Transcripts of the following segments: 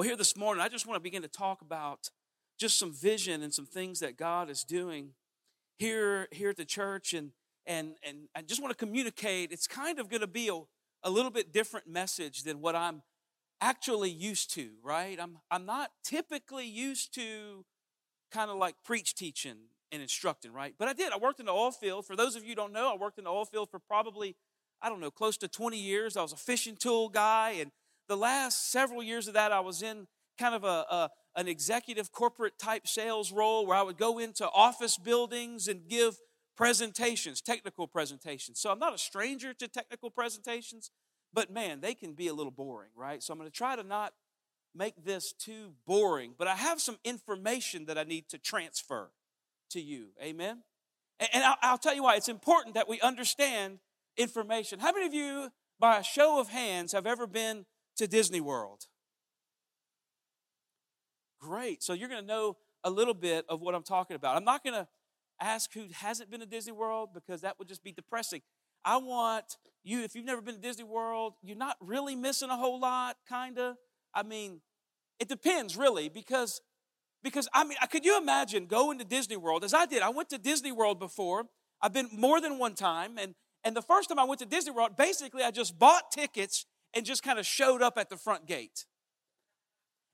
Well, here this morning, I just want to begin to talk about just some vision and some things that God is doing here, here at the church. And, and, and I just want to communicate. It's kind of going to be a, a little bit different message than what I'm actually used to, right? I'm, I'm not typically used to kind of like preach teaching and instructing, right? But I did. I worked in the oil field. For those of you don't know, I worked in the oil field for probably, I don't know, close to 20 years. I was a fishing tool guy. And the last several years of that, I was in kind of a, a an executive corporate type sales role where I would go into office buildings and give presentations, technical presentations. So I'm not a stranger to technical presentations, but man, they can be a little boring, right? So I'm going to try to not make this too boring, but I have some information that I need to transfer to you. Amen? And I'll tell you why. It's important that we understand information. How many of you, by a show of hands, have ever been to Disney World? Great. So you're going to know a little bit of what I'm talking about. I'm not going to ask who hasn't been to Disney World because that would just be depressing. I want you, if you've never been to Disney World, you're not really missing a whole lot, kind of. I mean, it depends really because because I mean, could you imagine going to Disney World as I did? I went to Disney World before. I've been more than one time, and and the first time I went to Disney World, basically I just bought tickets and just kind of showed up at the front gate.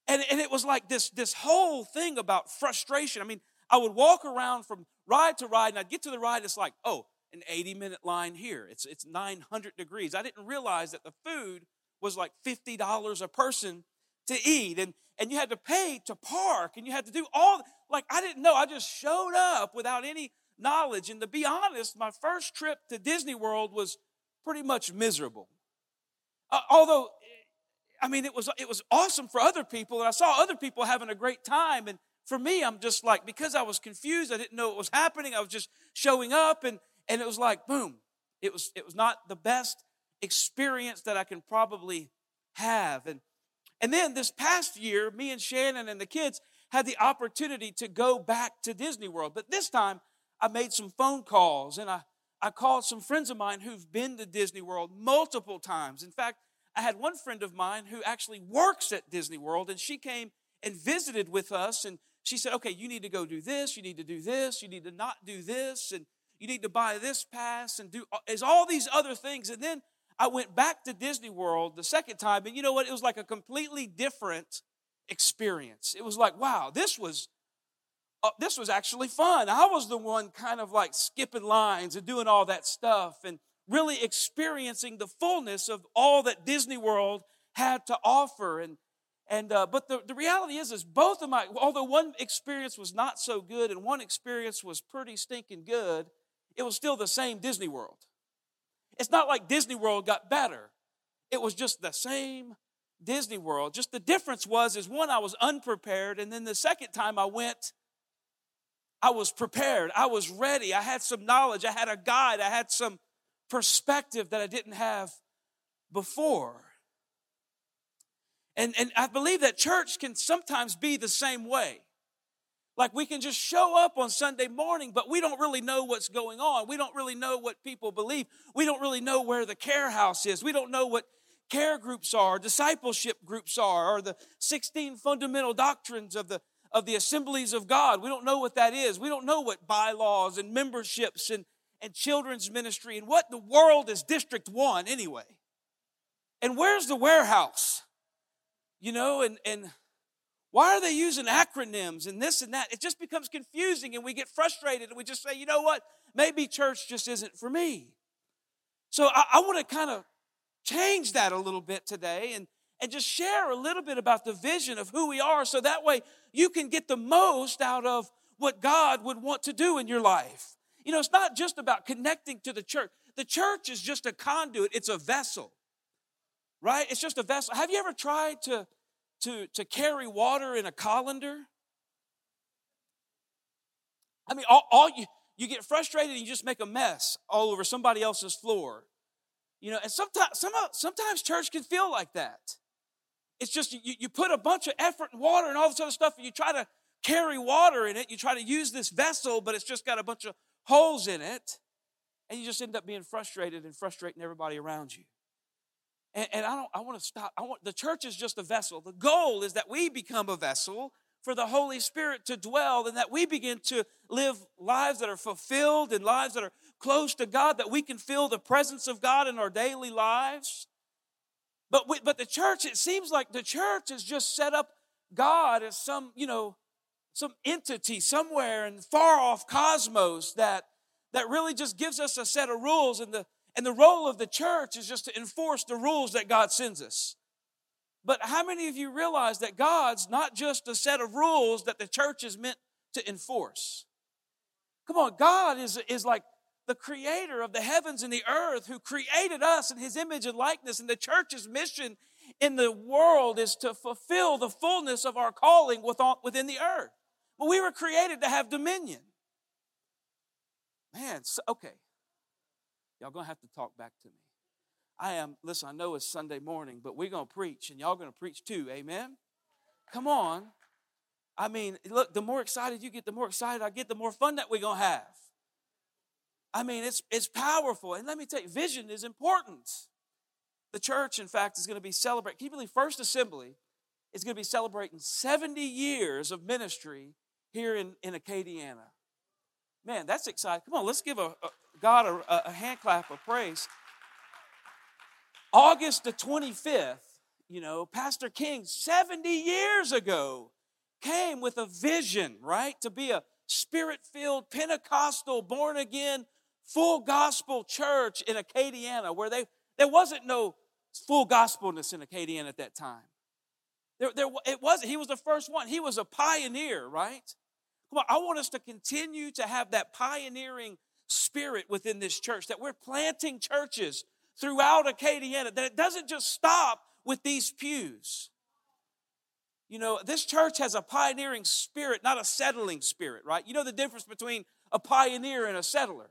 And, and it was like this, this whole thing about frustration. I mean, I would walk around from ride to ride, and I'd get to the ride, it's like, oh, an 80 minute line here. It's, it's 900 degrees. I didn't realize that the food was like $50 a person to eat. And, and you had to pay to park and you had to do all, like, I didn't know. I just showed up without any knowledge. And to be honest, my first trip to Disney World was pretty much miserable. Uh, although, I mean, it was, it was awesome for other people, and I saw other people having a great time. And for me, I'm just like, because I was confused, I didn't know what was happening, I was just showing up, and, and it was like, boom. It was, it was not the best experience that I can probably have. And and then this past year, me and Shannon and the kids had the opportunity to go back to Disney World. But this time, I made some phone calls and I, I called some friends of mine who've been to Disney World multiple times. In fact, I had one friend of mine who actually works at Disney World and she came and visited with us and she said, okay, you need to go do this, you need to do this, you need to not do this, and you need to buy this pass and do is all these other things. And then I went back to Disney World the second time, and you know what? It was like a completely different experience. It was like, wow, this was uh, this was actually fun. I was the one kind of like skipping lines and doing all that stuff and really experiencing the fullness of all that Disney World had to offer. And and uh, but the, the reality is, is both of my although one experience was not so good and one experience was pretty stinking good, it was still the same Disney World. It's not like Disney World got better. It was just the same Disney World. Just the difference was is one I was unprepared and then the second time I went I was prepared. I was ready. I had some knowledge. I had a guide. I had some perspective that I didn't have before. And, and I believe that church can sometimes be the same way. Like we can just show up on Sunday morning, but we don't really know what's going on. We don't really know what people believe. We don't really know where the care house is. We don't know what care groups are, discipleship groups are, or the 16 fundamental doctrines of the of the assemblies of God. We don't know what that is. We don't know what bylaws and memberships and, and children's ministry and what the world is District 1 anyway. And where's the warehouse? You know, and and why are they using acronyms and this and that? It just becomes confusing and we get frustrated and we just say, you know what? Maybe church just isn't for me. So I, I want to kind of change that a little bit today and, and just share a little bit about the vision of who we are so that way you can get the most out of what God would want to do in your life. You know, it's not just about connecting to the church. The church is just a conduit, it's a vessel, right? It's just a vessel. Have you ever tried to to, to carry water in a colander. I mean, all, all you, you get frustrated and you just make a mess all over somebody else's floor. You know, and sometimes, some, sometimes church can feel like that. It's just you, you put a bunch of effort and water and all this other stuff, and you try to carry water in it. You try to use this vessel, but it's just got a bunch of holes in it. And you just end up being frustrated and frustrating everybody around you. And, and I don't I want to stop. I want the church is just a vessel. The goal is that we become a vessel for the Holy Spirit to dwell and that we begin to live lives that are fulfilled and lives that are close to God, that we can feel the presence of God in our daily lives. But, we, but the church, it seems like the church has just set up God as some, you know, some entity somewhere in far off cosmos that, that really just gives us a set of rules. And the, and the role of the church is just to enforce the rules that God sends us. But how many of you realize that God's not just a set of rules that the church is meant to enforce? Come on, God is, is like the creator of the heavens and the earth who created us in his image and likeness. And the church's mission in the world is to fulfill the fullness of our calling within the earth. But we were created to have dominion. Man, so, okay. Y'all gonna have to talk back to me. I am, listen, I know it's Sunday morning, but we're gonna preach, and y'all gonna preach too, amen? Come on. I mean, look, the more excited you get, the more excited I get, the more fun that we're gonna have. I mean, it's, it's powerful. And let me tell you, vision is important. The church, in fact, is going to be celebrating, can you believe First Assembly is going to be celebrating 70 years of ministry here in, in Acadiana. Man, that's exciting. Come on, let's give a, a God a, a hand clap of praise. August the 25th, you know, Pastor King, 70 years ago, came with a vision, right? To be a spirit filled, Pentecostal, born again, full gospel church in Acadiana where they, there wasn't no full gospelness in Acadiana at that time. There, there, it wasn't. He was the first one. He was a pioneer, right? Come on, I want us to continue to have that pioneering spirit within this church, that we're planting churches throughout Acadiana, that it doesn't just stop with these pews. You know, this church has a pioneering spirit, not a settling spirit, right? You know the difference between a pioneer and a settler.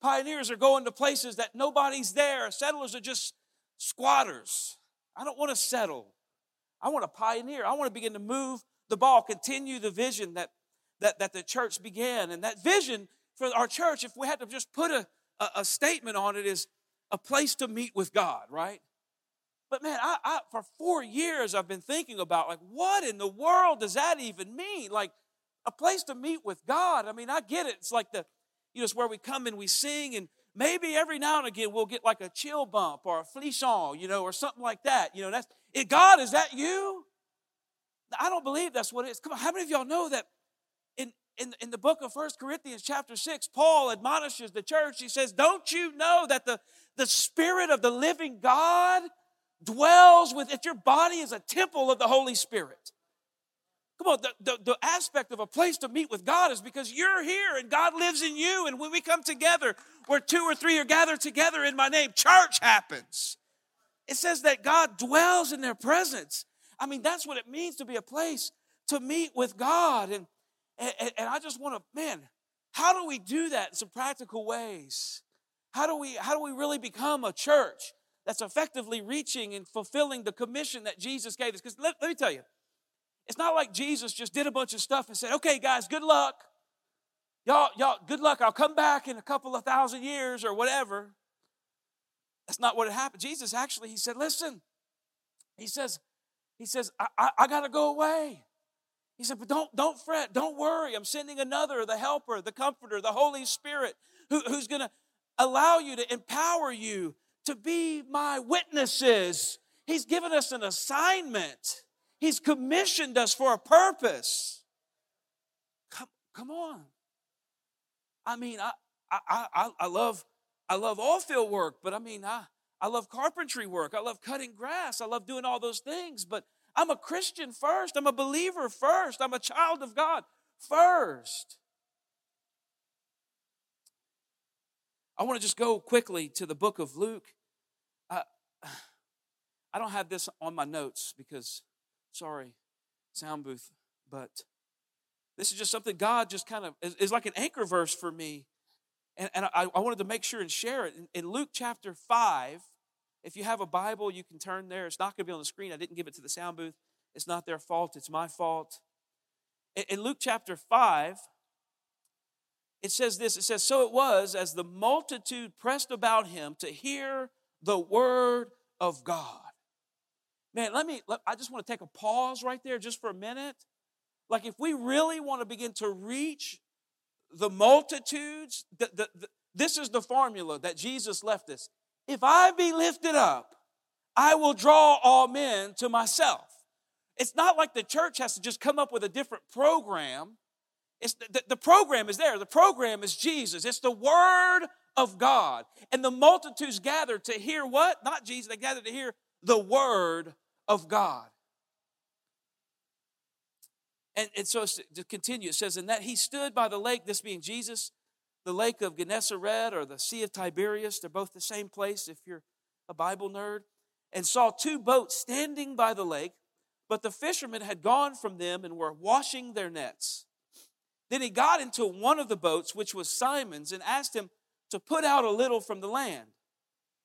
Pioneers are going to places that nobody's there. Settlers are just squatters. I don't want to settle. I want to pioneer. I want to begin to move the ball, continue the vision that, that, that the church began. And that vision for our church, if we had to just put a, a, a statement on it, is a place to meet with God, right? But man, I, I, for four years I've been thinking about like, what in the world does that even mean? Like, a place to meet with God. I mean, I get it. It's like the you know, it's where we come and we sing, and maybe every now and again we'll get like a chill bump or a frisson, you know, or something like that. You know, that's it, God, is that you? I don't believe that's what it is. Come on, how many of y'all know that in, in, in the book of First Corinthians, chapter 6, Paul admonishes the church. He says, Don't you know that the, the Spirit of the living God dwells with if your body is a temple of the Holy Spirit? Come on, the, the, the, aspect of a place to meet with God is because you're here and God lives in you. And when we come together, where two or three are gathered together in my name, church happens. It says that God dwells in their presence. I mean, that's what it means to be a place to meet with God. And, and, and I just want to, man, how do we do that in some practical ways? How do we, how do we really become a church that's effectively reaching and fulfilling the commission that Jesus gave us? Because let, let me tell you, it's not like Jesus just did a bunch of stuff and said, okay, guys, good luck. Y'all, y'all, good luck. I'll come back in a couple of thousand years or whatever. That's not what happened. Jesus actually, he said, listen, he says, he says, I, I, I got to go away. He said, but don't, don't fret, don't worry. I'm sending another, the helper, the comforter, the Holy Spirit, who, who's to allow you to empower you to be my witnesses. He's given us an assignment. He's commissioned us for a purpose. Come, come on. I mean, I, I, I, I love, I love all field work, but I mean, I, I love carpentry work. I love cutting grass. I love doing all those things, but I'm a Christian first. I'm a believer first. I'm a child of God first. I want to just go quickly to the book of Luke. Uh, I, I don't have this on my notes because Sorry, sound booth. But this is just something God just kind of is, is like an anchor verse for me. And, and I, I, wanted to make sure and share it. In, in Luke chapter 5, if you have a Bible, you can turn there. It's not going to be on the screen. I didn't give it to the sound booth. It's not their fault, it's my fault. In, in Luke chapter 5, it says this it says, So it was as the multitude pressed about him to hear the word of God. Man, let me, let, I just want to take a pause right there just for a minute. Like, if we really want to begin to reach the multitudes, the, the, the, this is the formula that Jesus left us. If I be lifted up, I will draw all men to myself. It's not like the church has to just come up with a different program. It's the, the, program is there. The program is Jesus. It's the word of God. And the multitudes gather to hear what? Not Jesus, they gather to hear the word of God. And, and so to continue, it says, and that he stood by the lake, this being Jesus, the lake of Gennesaret or the Sea of Tiberias, they're both the same place if you're a Bible nerd, and saw two boats standing by the lake, but the fishermen had gone from them and were washing their nets. Then he got into one of the boats, which was Simon's, and asked him to put out a little from the land.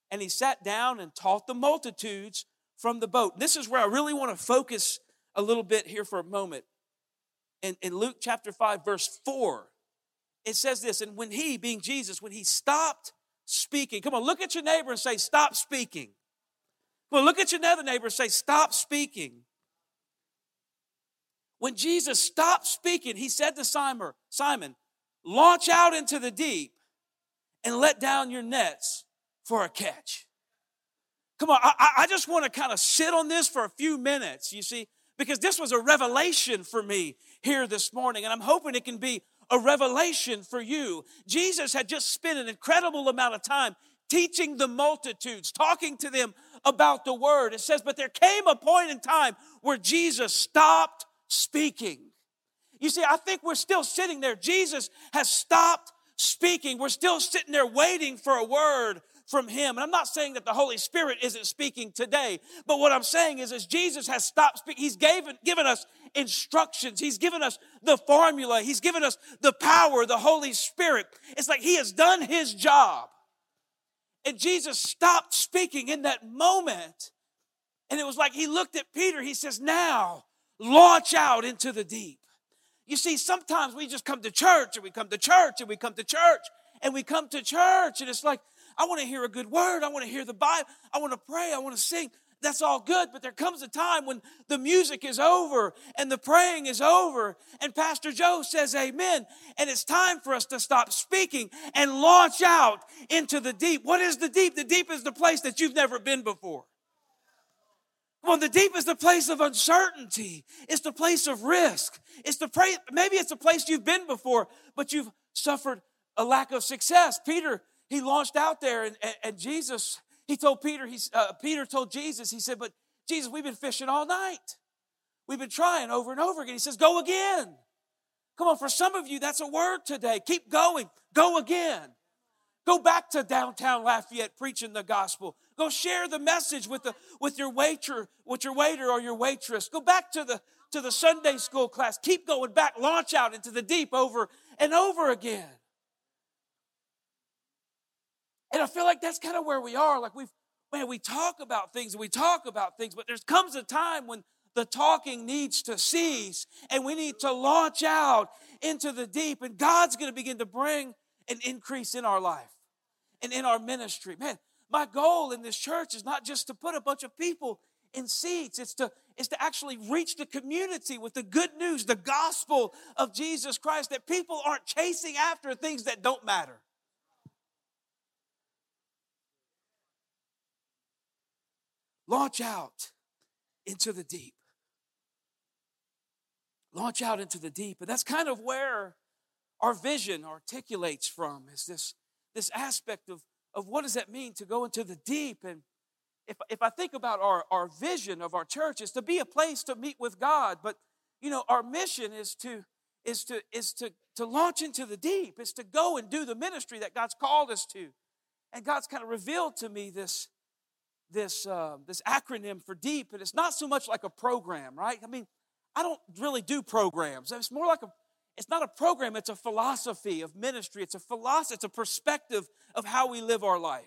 And he sat down and taught the multitudes from the boat. This is where I really want to focus a little bit here for a moment. In, in Luke chapter 5, verse 4, it says this, and when he, being Jesus, when he stopped speaking, come on, look at your neighbor and say, Stop speaking. Well, look at your other neighbor and say, Stop speaking. When Jesus stopped speaking, he said to Simon, Simon, launch out into the deep and let down your nets for a catch. Come on, I, I just want to kind of sit on this for a few minutes, you see, because this was a revelation for me here this morning, and I'm hoping it can be a revelation for you. Jesus had just spent an incredible amount of time teaching the multitudes, talking to them about the word. It says, but there came a point in time where Jesus stopped speaking. You see, I think we're still sitting there. Jesus has stopped speaking. We're still sitting there waiting for a word from him. And I'm not saying that the Holy Spirit isn't speaking today, but what I'm saying is, is Jesus has stopped speaking. He's given, given us instructions. He's given us the formula. He's given us the power, the Holy Spirit. It's like he has done his job. And Jesus stopped speaking in that moment. And it was like he looked at Peter. He says, Now launch out into the deep. You see, sometimes we just come to church and we come to church and we come to church and we come to church and it's like, I want to hear a good word. I want to hear the Bible. I want to pray. I want to sing. That's all good, but there comes a time when the music is over and the praying is over, and Pastor Joe says amen, and it's time for us to stop speaking and launch out into the deep. What is the deep? The deep is the place that you've never been before. Well, the deep is the place of uncertainty. It's the place of risk. It's the maybe it's a place you've been before, but you've suffered a lack of success. Peter, he launched out there, and, and, and Jesus, he told Peter, he, uh, Peter told Jesus, he said, But Jesus, we've been fishing all night. We've been trying over and over again. He says, Go again. Come on, for some of you, that's a word today. Keep going. Go again. Go back to downtown Lafayette preaching the gospel. Go share the message with the with your waiter, with your waiter or your waitress. Go back to the to the Sunday school class. Keep going back. Launch out into the deep over and over again. And I feel like that's kind of where we are. Like we've man, we talk about things and we talk about things, but there comes a time when the talking needs to cease and we need to launch out into the deep and God's going to begin to bring an increase in our life and in our ministry. Man, my goal in this church is not just to put a bunch of people in seats, it's to, it's to actually reach the community with the good news, the gospel of Jesus Christ, that people aren't chasing after things that don't matter. Launch out into the deep. Launch out into the deep. And that's kind of where our vision articulates from is this, this aspect of of what does that mean to go into the deep and if, if I think about our, our vision of our church is to be a place to meet with God, but you know, our mission is to is to is to to launch into the deep, is to go and do the ministry that God's called us to. And God's kind of revealed to me this this uh, this acronym for deep, and it's not so much like a program, right? I mean, I don't really do programs. It's more like a it's not a program, it's a philosophy of ministry. It's a philosophy, it's a perspective of how we live our life.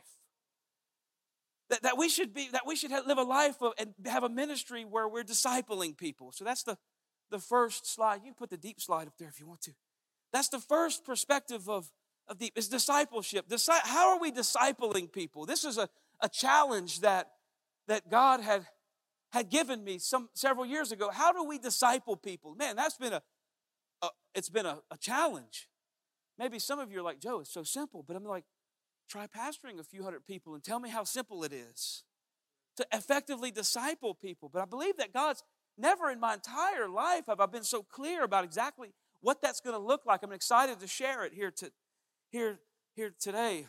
That, that we should be, that we should have, live a life of, and have a ministry where we're discipling people. So that's the, the first slide. You can put the deep slide up there if you want to. That's the first perspective of, of deep is discipleship. Disi- how are we discipling people? This is a, a challenge that that God had had given me some several years ago. How do we disciple people? Man, that's been a, a it's been a, a challenge. Maybe some of you are like, Joe, it's so simple, but I'm like, try pastoring a few hundred people and tell me how simple it is to effectively disciple people. But I believe that God's never in my entire life have I been so clear about exactly what that's going to look like. I'm excited to share it here to here here today.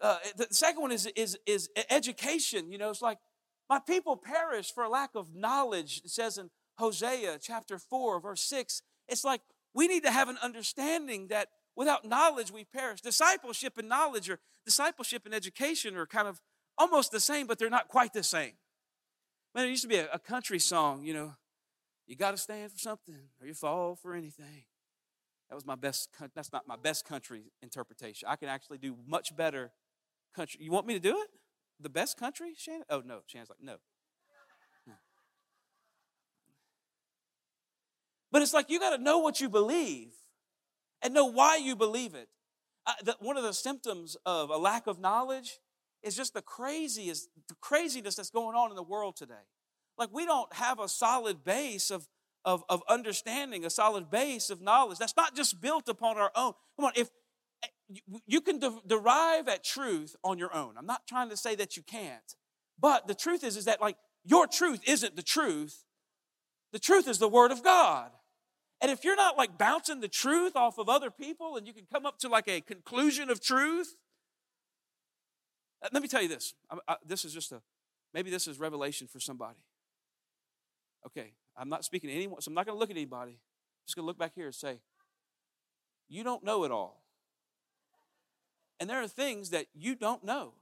Uh, the second one is is is education. You know, it's like my people perish for a lack of knowledge. It says in Hosea chapter four, verse six. It's like we need to have an understanding that without knowledge we perish. Discipleship and knowledge, or discipleship and education, are kind of almost the same, but they're not quite the same. Man, it used to be a, a country song, you know, you got to stand for something or you fall for anything. That was my best, that's not my best country interpretation. I can actually do much better country. You want me to do it? The best country, Shannon? Oh, no. Shannon's like, no. But it's like you got to know what you believe and know why you believe it. Uh, the, one of the symptoms of a lack of knowledge is just the craziest, the craziness that's going on in the world today. Like we don't have a solid base of, of, of understanding, a solid base of knowledge. That's not just built upon our own. Come on, if you can de- derive at truth on your own. I'm not trying to say that you can't. But the truth is, is that like your truth isn't the truth. The truth is the word of God. And if you're not like bouncing the truth off of other people and you can come up to like a conclusion of truth, uh, let me tell you this. I, I, this is just a, maybe this is revelation for somebody. Okay, I'm not speaking to anyone, so I'm not going to look at anybody. I'm just going to look back here and say, you don't know it all. And there are things that you don't know.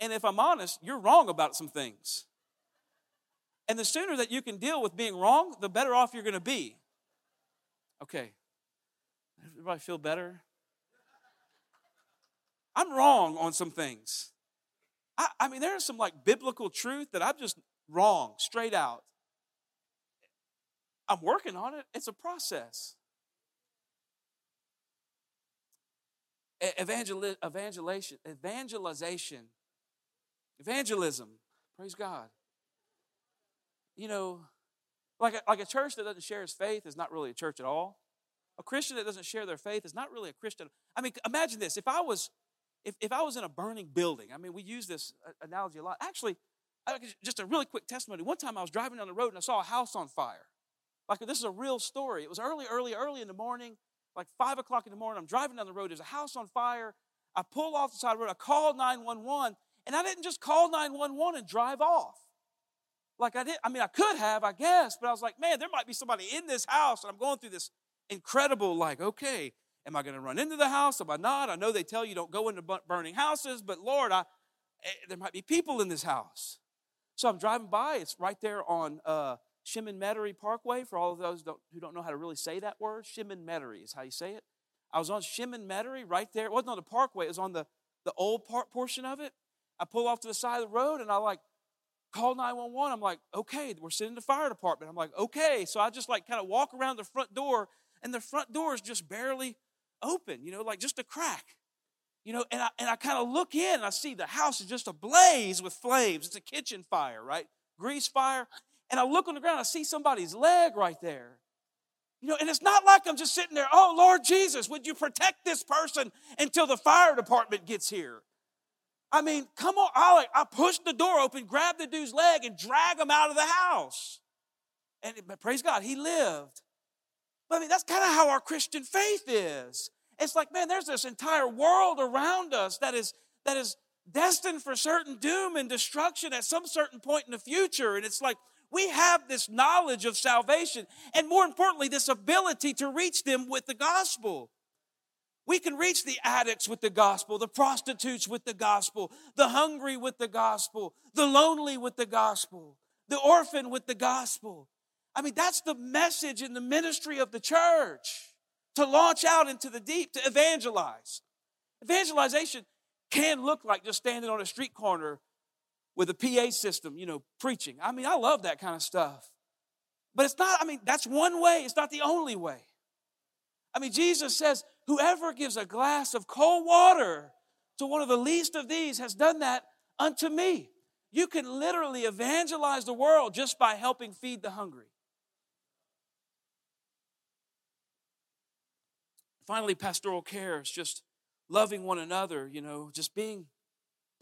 And if I'm honest, you're wrong about some things. And the sooner that you can deal with being wrong, the better off you're going to be. Okay. Everybody feel better? I'm wrong on some things. I, I mean, there's some like biblical truth that I'm just wrong, straight out. I'm working on it. It's a process. Evangel- evangelization, evangelization, evangelism. Praise God. You know, like a, like a church that doesn't share its faith is not really a church at all. A Christian that doesn't share their faith is not really a Christian. I mean, imagine this: if I was if, if I was in a burning building, I mean, we use this uh, analogy a lot. Actually, just a really quick testimony. One time I was driving down the road and I saw a house on fire. Like, this is a real story. It was early, early, early in the morning, like 5 o'clock in the morning. I'm driving down the road. There's a house on fire. I pull off the side of the road. I call 911. And I didn't just call 911 and drive off. Like I did, I mean, I could have, I guess, but I was like, man, there might be somebody in this house. And I'm going through this incredible, like, okay, Am I going to run into the house? Am I not? I know they tell you don't go into burning houses, but Lord, I, eh, there might be people in this house. So I'm driving by. It's right there on uh, Chemin Metairie Parkway. For all of those who don't know how to really say that word, Chemin Metairie is how you say it. I was on Chemin Metairie right there. It wasn't on the parkway. It was on the, the old part portion of it. I pull off to the side of the road and I like call 911. I'm like, okay, we're sitting in the fire department. I'm like, okay. So I just like kind of walk around the front door and the front door is just barely open, you know, like just a crack. You know, and I, and I kind of look in and I see the house is just ablaze with flames. It's a kitchen fire, right? Grease fire. And I look on the ground, I see somebody's leg right there. You know, and it's not like I'm just sitting there, oh, Lord Jesus, would you protect this person until the fire department gets here? I mean, come on. I, I pushed the door open, grabbed the dude's leg, and drag him out of the house. And praise God, he lived. But I mean, that's kind of how our Christian faith is. It's like, man, there's this entire world around us that is that is destined for certain doom and destruction at some certain point in the future. And it's like we have this knowledge of salvation, and more importantly, this ability to reach them with the gospel. We can reach the addicts with the gospel, the prostitutes with the gospel, the hungry with the gospel, the lonely with the gospel, the orphan with the gospel. I mean, that's the message in the ministry of the church to launch out into the deep, to evangelize. Evangelization can look like just standing on a street corner with a PA system, you know, preaching. I mean, I love that kind of stuff. But it's not, I mean, that's one way, it's not the only way. I mean, Jesus says, Whoever gives a glass of cold water to one of the least of these has done that unto me. you can literally evangelize the world just by helping feed the hungry. Finally, pastoral care is just loving one another, you know, just being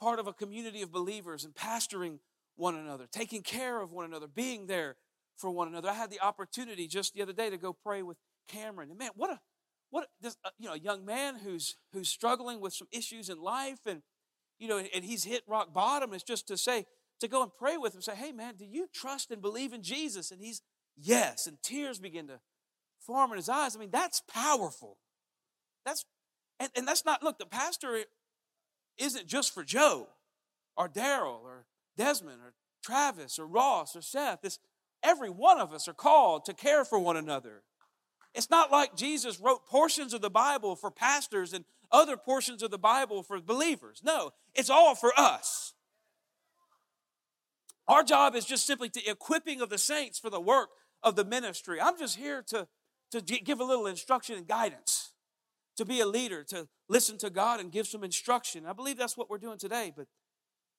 part of a community of believers and pastoring one another, taking care of one another, being there for one another. I had the opportunity just the other day to go pray with Cameron. And man, what a what this uh, you know, a young man who's who's struggling with some issues in life and you know, and he's hit rock bottom. It's just to say, to go and pray with him, say, hey man, do you trust and believe in Jesus? And he's yes, and tears begin to form in his eyes. I mean, that's powerful. That's and, and that's not look, the pastor isn't just for Joe or Daryl or Desmond or Travis or Ross or Seth. This every one of us are called to care for one another. It's not like Jesus wrote portions of the Bible for pastors and other portions of the Bible for believers. No, it's all for us. Our job is just simply the equipping of the saints for the work of the ministry. I'm just here to, to give a little instruction and guidance, to be a leader, to listen to God and give some instruction. I believe that's what we're doing today, but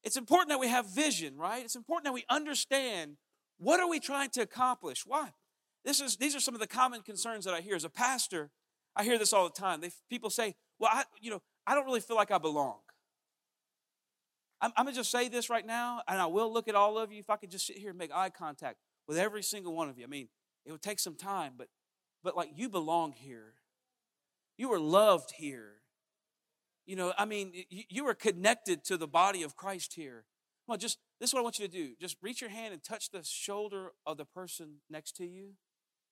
it's important that we have vision, right? It's important that we understand what are we trying to accomplish? Why? This is, these are some of the common concerns that I hear as a pastor. I hear this all the time. They, people say, well, I, you know, I don't really feel like I belong. I'm, I'm to just say this right now, and I will look at all of you. If I could just sit here and make eye contact with every single one of you. I mean, it would take some time, but, but like you belong here. You are loved here. You know, I mean, you, are connected to the body of Christ here. On, just this is what I want you to do. Just reach your hand and touch the shoulder of the person next to you.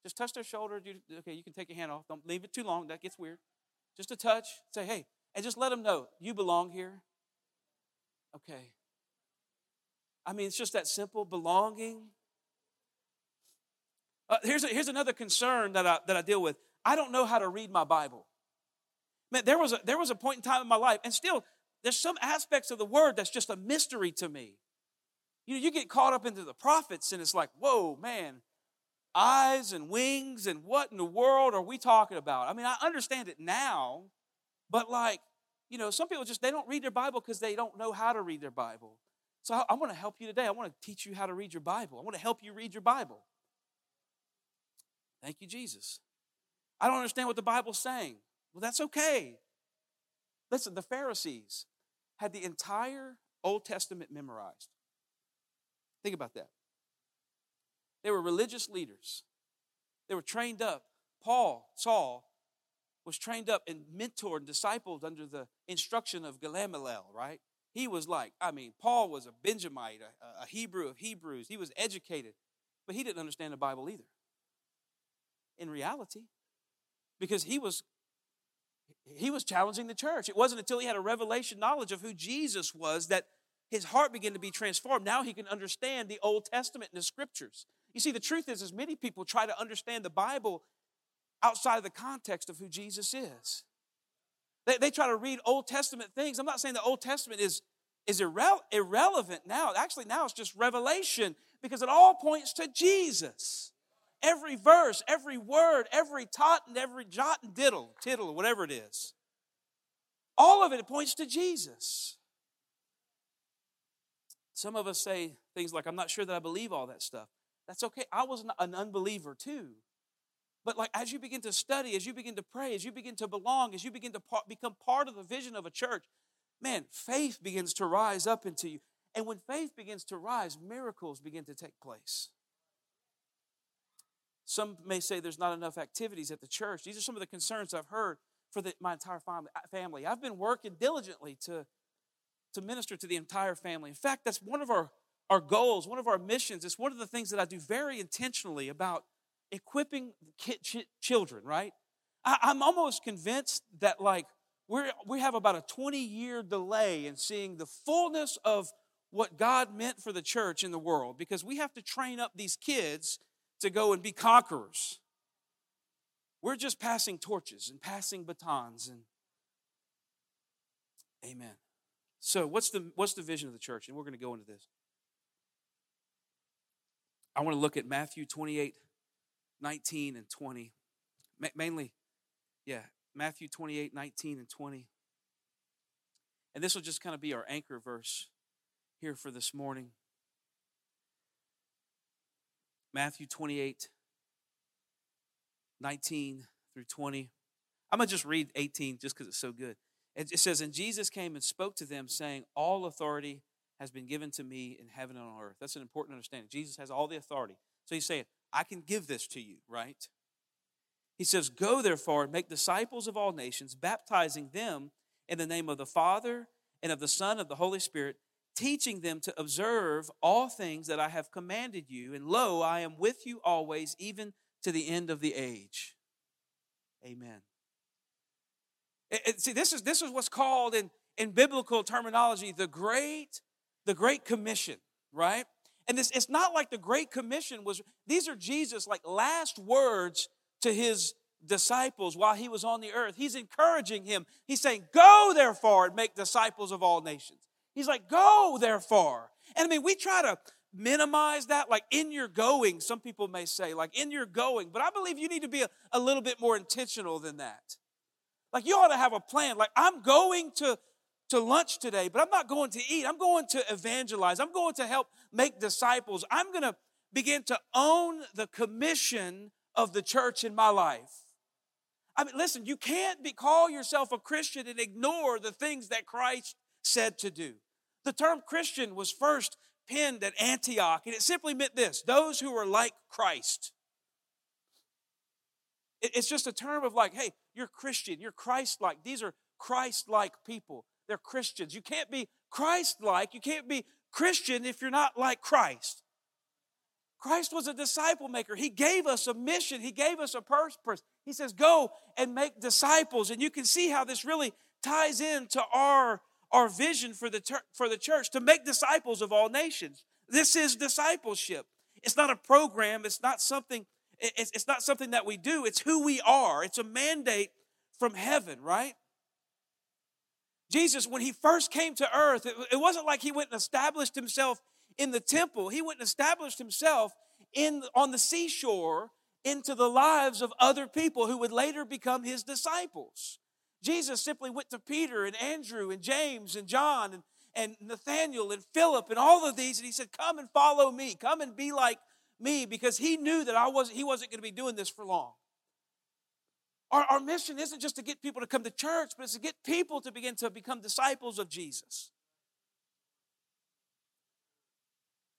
Just touch their shoulder. Okay, you can take your hand off. Don't leave it too long. That gets weird. Just a touch. Say, hey, and just let them know you belong here. Okay. I mean, it's just that simple belonging. Uh, here's, a, here's another concern that I, that I deal with. I don't know how to read my Bible. Man, there was, a, there was a point in time in my life, and still, there's some aspects of the word that's just a mystery to me. You know, you get caught up into the prophets, and it's like, whoa, man, eyes and wings, and what in the world are we talking about? I mean, I understand it now, but like, you know, some people just they don't read their Bible because they don't know how to read their Bible. So I, I want to help you today. I want to teach you how to read your Bible. I want to help you read your Bible. Thank you, Jesus. I don't understand what the Bible's saying. Well, that's okay. Listen, the Pharisees had the entire Old Testament memorized. Think about that. They were religious leaders. They were trained up. Paul, Saul, was trained up and mentored and discipled under the instruction of Gamaliel, right? He was like, I mean, Paul was a Benjamite, a, a Hebrew of Hebrews. He was educated, but he didn't understand the Bible either. In reality, because he was he was challenging the church. It wasn't until he had a revelation knowledge of who Jesus was that his heart began to be transformed. Now he can understand the Old Testament and the scriptures. You see, the truth is, as many people try to understand the Bible outside of the context of who Jesus is. They, they try to read Old Testament things. I'm not saying the Old Testament is, is irre- irrelevant now. Actually, now it's just revelation because it all points to Jesus. Every verse, every word, every tot and every jot and diddle, tittle, whatever it is. All of it points to Jesus. Some of us say things like, I'm not sure that I believe all that stuff. That's okay. I was an unbeliever too. But like as you begin to study, as you begin to pray, as you begin to belong, as you begin to part, become part of the vision of a church, man, faith begins to rise up into you. And when faith begins to rise, miracles begin to take place. Some may say there's not enough activities at the church. These are some of the concerns I've heard for the, my entire family. I've been working diligently to, to minister to the entire family. In fact, that's one of our, our goals, one of our missions. It's one of the things that I do very intentionally about equipping children, right? I, am almost convinced that, like, we're, we have about a 20 year delay in seeing the fullness of what God meant for the church in the world because we have to train up these kids to go and be conquerors. We're just passing torches and passing batons and Amen. So what's the what's the vision of the church? And we're going to go into this. I want to look at Matthew 28, 19 and 20. Ma- mainly, yeah, Matthew 28, 19 and 20. And this will just kind of be our anchor verse here for this morning. Matthew 28, 19 through 20. I'm going to just read 18 just because it's so good. It says, And Jesus came and spoke to them, saying, All authority has been given to me in heaven and on earth. That's an important understanding. Jesus has all the authority. So he's saying, I can give this to you, right? He says, Go therefore and make disciples of all nations, baptizing them in the name of the Father and of the Son and of the Holy Spirit, teaching them to observe all things that I have commanded you. And lo, I am with you always, even to the end of the age. Amen. It, it, see, this is, this is what's called in, in biblical terminology the great, the great commission, right? And this, it's not like the Great Commission was, these are Jesus' like last words to his disciples while he was on the earth. He's encouraging him. He's saying, Go therefore and make disciples of all nations. He's like, Go therefore. And I mean, we try to minimize that, like in your going, some people may say, like in your going, but I believe you need to be a, a little bit more intentional than that. Like you ought to have a plan. Like I'm going to to lunch today, but I'm not going to eat. I'm going to evangelize. I'm going to help make disciples. I'm going to begin to own the commission of the church in my life. I mean, listen, you can't be, call yourself a Christian and ignore the things that Christ said to do. The term Christian was first penned at Antioch, and it simply meant this those who are like Christ. It's just a term of like, hey, you're Christian, you're Christ like. These are Christ like people. They're Christians. You can't be Christ like, you can't be Christian if you're not like Christ. Christ was a disciple maker. He gave us a mission, He gave us a purpose. He says, Go and make disciples. And you can see how this really ties into our, our vision for the, ter- for the church to make disciples of all nations. This is discipleship. It's not a program, it's not something. It's, it's not something that we do, it's who we are. It's a mandate from heaven, right? Jesus, when he first came to earth, it, it wasn't like he went and established himself in the temple. He went and established himself in, on the seashore into the lives of other people who would later become his disciples. Jesus simply went to Peter and Andrew and James and John and, and Nathaniel and Philip and all of these, and he said, Come and follow me. Come and be like me, because he knew that I wasn't, he wasn't going to be doing this for long. Our, our mission isn't just to get people to come to church, but it's to get people to begin to become disciples of Jesus.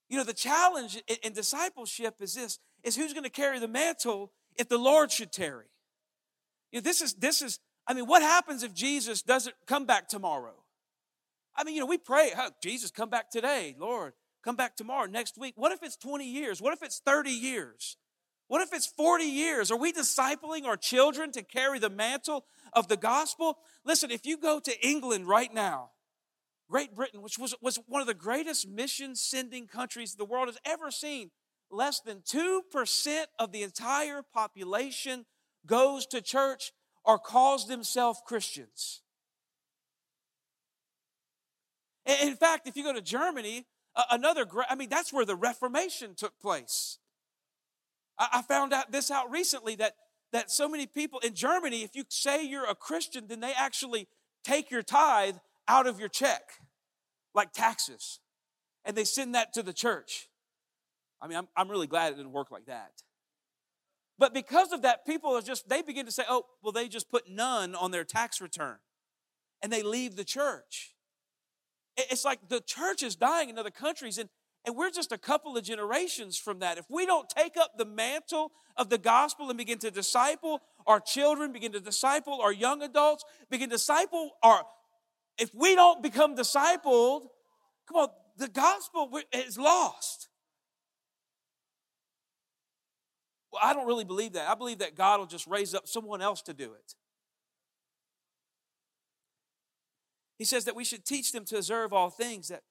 You know, the challenge in, in discipleship is this is who's going to carry the mantle if the Lord should tarry. You know, this is this is, I mean, what happens if Jesus doesn't come back tomorrow? I mean, you know, we pray, oh, Jesus, come back today, Lord, come back tomorrow, next week. What if it's 20 years? What if it's 30 years? What if it's 40 years? Are we discipling our children to carry the mantle of the gospel? Listen, if you go to England right now, Great Britain, which was, was one of the greatest mission sending countries the world has ever seen, less than 2% of the entire population goes to church or calls themselves Christians. In fact, if you go to Germany, another, I mean, that's where the Reformation took place. I found out this out recently that, that so many people in Germany, if you say you're a Christian, then they actually take your tithe out of your check, like taxes, and they send that to the church. I mean, I'm, I'm really glad it didn't work like that. But because of that, people are just, they begin to say, oh, well, they just put none on their tax return and they leave the church. It's like the church is dying in other countries, and and we're just a couple of generations from that. If we don't take up the mantle of the gospel and begin to disciple our children, begin to disciple our young adults, begin to disciple our, if we don't become discipled, come on, the gospel is lost. Well, I don't really believe that. I believe that God will just raise up someone else to do it. He says that we should teach them to observe all things that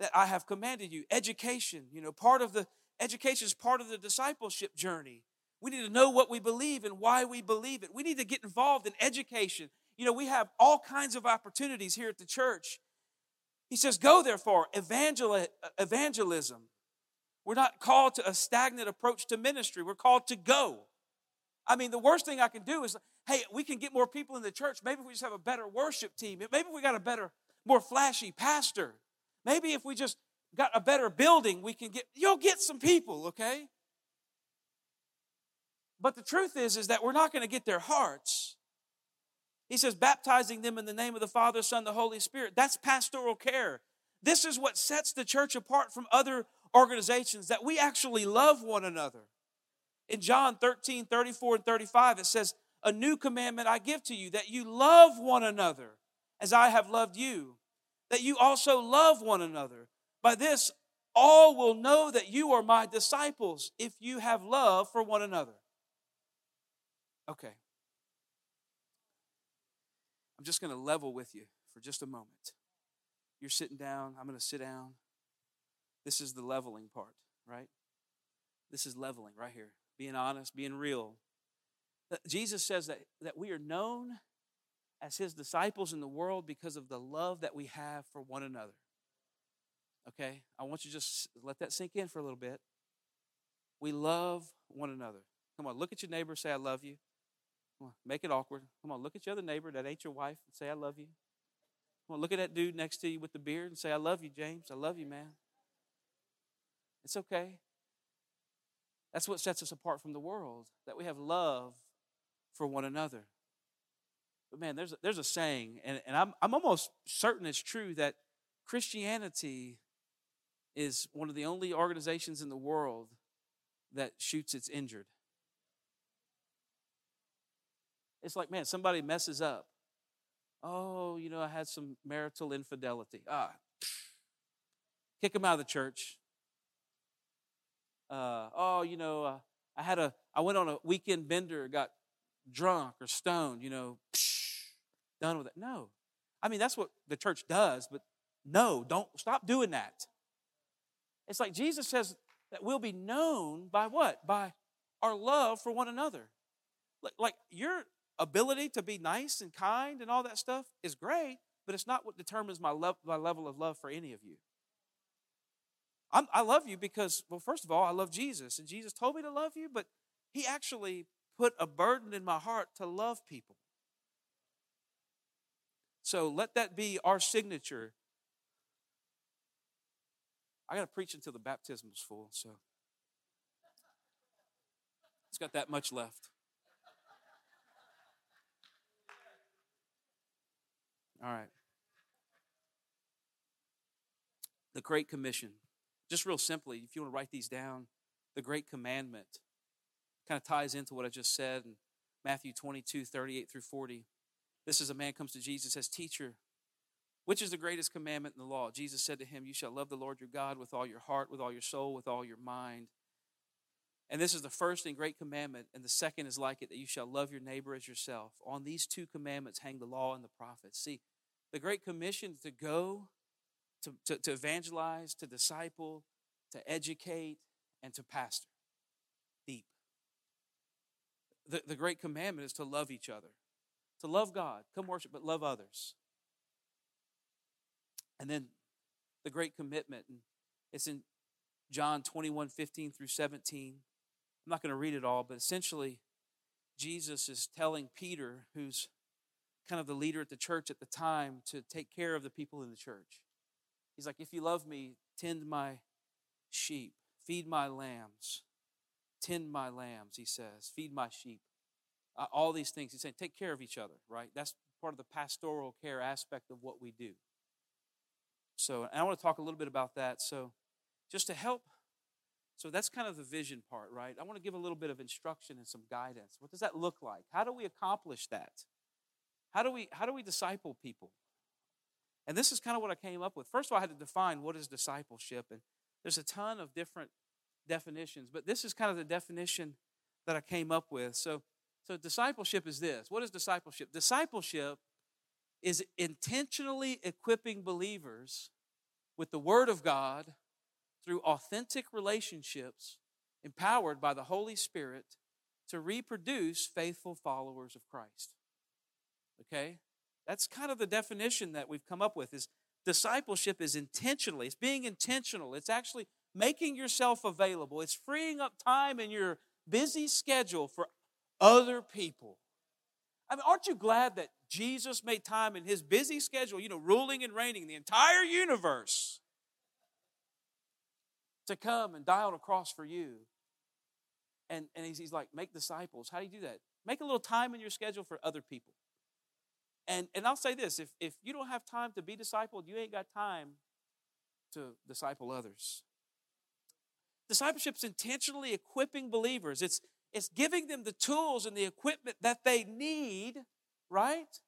that I have commanded you. Education, you know, part of the education is part of the discipleship journey. We need to know what we believe and why we believe it. We need to get involved in education. You know, we have all kinds of opportunities here at the church. He says, Go therefore, evangel- evangelism. We're not called to a stagnant approach to ministry, we're called to go. I mean, the worst thing I can do is, hey, we can get more people in the church. Maybe we just have a better worship team. Maybe we got a better, more flashy pastor. Maybe if we just got a better building, we can get, you'll get some people, okay? But the truth is, is that we're not going to get their hearts. He says, baptizing them in the name of the Father, Son, the Holy Spirit. That's pastoral care. This is what sets the church apart from other organizations, that we actually love one another. In John 13, 34 and 35, it says, A new commandment I give to you, that you love one another as I have loved you, that you also love one another. By this, all will know that you are my disciples if you have love for one another. Okay. I'm just going to level with you for just a moment. You're sitting down, I'm going to sit down. This is the leveling part, right? This is leveling right here. Being honest, being real. Uh, Jesus says that, that we are known as his disciples in the world because of the love that we have for one another. Okay? I want you to just let that sink in for a little bit. We love one another. Come on, look at your neighbor, say, I love you. Come on, make it awkward. Come on, look at your other neighbor that ain't your wife and say, I love you. Come on, look at that dude next to you with the beard and say, I love you, James. I love you, man. It's okay. That's what sets us apart from the world, that we have love for one another. But man, there's a, there's a saying, and, and I'm, I'm almost certain it's true that Christianity is one of the only organizations in the world that shoots its injured. It's like, man, somebody messes up. Oh, you know, I had some marital infidelity. Ah, kick them out of the church. Uh, oh, you know, uh, I had a, I went on a weekend bender, got drunk or stoned. You know, done with it. No, I mean that's what the church does, but no, don't stop doing that. It's like Jesus says that we'll be known by what? By our love for one another. Like, like your ability to be nice and kind and all that stuff is great, but it's not what determines my, love, my level of love for any of you. I'm, I love you because, well, first of all, I love Jesus, and Jesus told me to love you, but He actually put a burden in my heart to love people. So let that be our signature. I got to preach until the baptism is full, so it's got that much left. All right. The Great Commission. Just real simply, if you want to write these down, the Great Commandment kind of ties into what I just said in Matthew 22, 38 through 40. This is a man comes to Jesus says, Teacher, which is the greatest commandment in the law? Jesus said to him, You shall love the Lord your God with all your heart, with all your soul, with all your mind. And this is the first and great commandment, and the second is like it that you shall love your neighbor as yourself. On these two commandments hang the law and the prophets. See, the Great Commission to go, to, to, to evangelize, to disciple, to educate, and to pastor. Deep. The, the Great Commandment is to love each other, to love God, come worship, but love others. And then the Great Commitment, and it's in John 21 15 through 17. I'm not going to read it all, but essentially, Jesus is telling Peter, who's kind of the leader at the church at the time, to take care of the people in the church. He's like, If you love me, tend my sheep, feed my lambs, tend my lambs, he says, feed my sheep. Uh, all these things. He's saying, take care of each other, right? That's part of the pastoral care aspect of what we do. So, I want to talk a little bit about that. So, just to help so that's kind of the vision part, right? I want to give a little bit of instruction and some guidance. What does that look like? How do we accomplish that? How do we how do we disciple people? And this is kind of what I came up with. First of all, I had to define what is discipleship, and there's a ton of different definitions, but this is kind of the definition that I came up with. So, so discipleship is this. What is discipleship? Discipleship is intentionally equipping believers with the Word of God through authentic relationships empowered by the Holy Spirit to reproduce faithful followers of Christ. Okay? That's kind of the definition that we've come up with is discipleship is intentionally, it's being intentional. It's actually making yourself available. It's freeing up time in your busy schedule for other people. I mean, aren't you glad that Jesus made time in his busy schedule, you know, ruling and reigning the entire universe? to come and die on a cross for you. And, and he's, he's like, make disciples. How do you do that? Make a little time in your schedule for other people. And, and I'll say this if, if you don't have time to be discipled, you ain't got time to disciple others. Discipleship's intentionally equipping believers. It's, it's giving them the tools and the equipment that they need, right?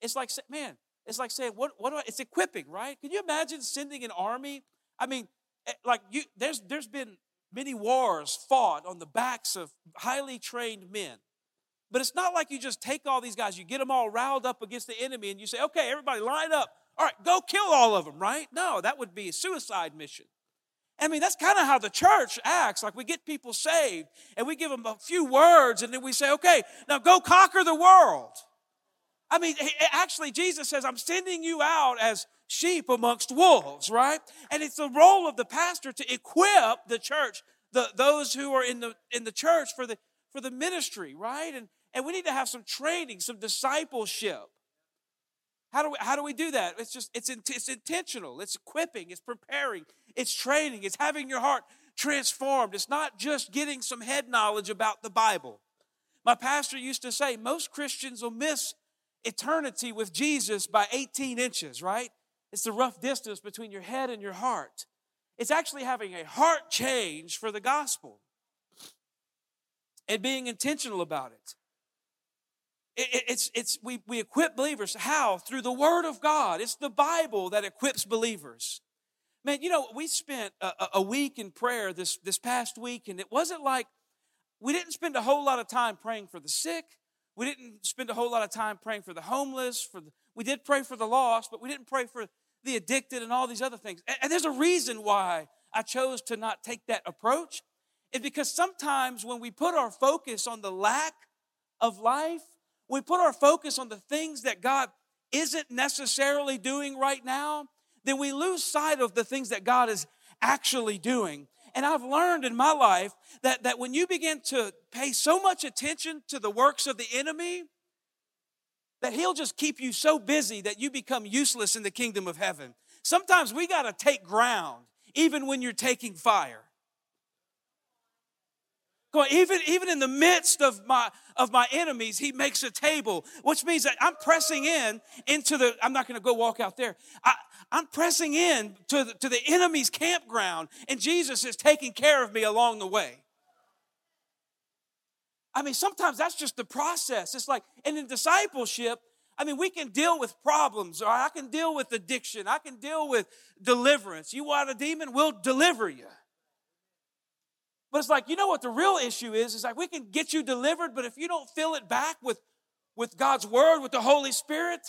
It's like, man, it's like saying, what, what do I, it's equipping, right? Can you imagine sending an army? I mean, eh, like you, there's, there's been many wars fought on the backs of highly trained men. But it's not like you just take all these guys, you get them all riled up against the enemy, and you say, okay, everybody line up. All right, go kill all of them, right? No, that would be a suicide mission. I mean, that's kind of how the church acts. Like we get people saved and we give them a few words and then we say, okay, now go conquer the world. I mean, actually, Jesus says, I'm sending you out as sheep amongst wolves, right? And it's the role of the pastor to equip the church, the, those who are in the, in the church for the, for the ministry, right? And, and we need to have some training, some discipleship. How do we, how do we do that? It's just, it's, it's intentional. It's equipping. It's preparing. It's training. It's having your heart transformed. It's not just getting some head knowledge about the Bible. My pastor used to say most Christians will miss eternity with Jesus by 18 inches, right? It's the rough distance between your head and your heart. It's actually having a heart change for the gospel and being intentional about it. It's, it's, we, we equip believers. How? Through the Word of God. It's the Bible that equips believers. Man, you know, we spent a, a week in prayer this, this past week, and it wasn't like we didn't spend a whole lot of time praying for the sick. We didn't spend a whole lot of time praying for the homeless. For the, we did pray for the lost, but we didn't pray for the addicted and all these other things. And, and there's a reason why I chose to not take that approach. It's because sometimes when we put our focus on the lack of life, we put our focus on the things that God isn't necessarily doing right now, then we lose sight of the things that God is actually doing. And I've learned in my life that, that when you begin to pay so much attention to the works of the enemy, that he'll just keep you so busy that you become useless in the kingdom of heaven. Sometimes we got to take ground, even when you're taking fire. Even, even in the midst of my, of my enemies, he makes a table, which means that I'm pressing in into the, I'm not going to go walk out there. I, I'm pressing in to the, to the enemy's campground, and Jesus is taking care of me along the way. I mean, sometimes that's just the process. It's like, and in discipleship, I mean, we can deal with problems, or I can deal with addiction, I can deal with deliverance. You want a demon, we'll deliver you. But it's like, you know what the real issue is? It's like we can get you delivered, but if you don't fill it back with, with God's word, with the Holy Spirit,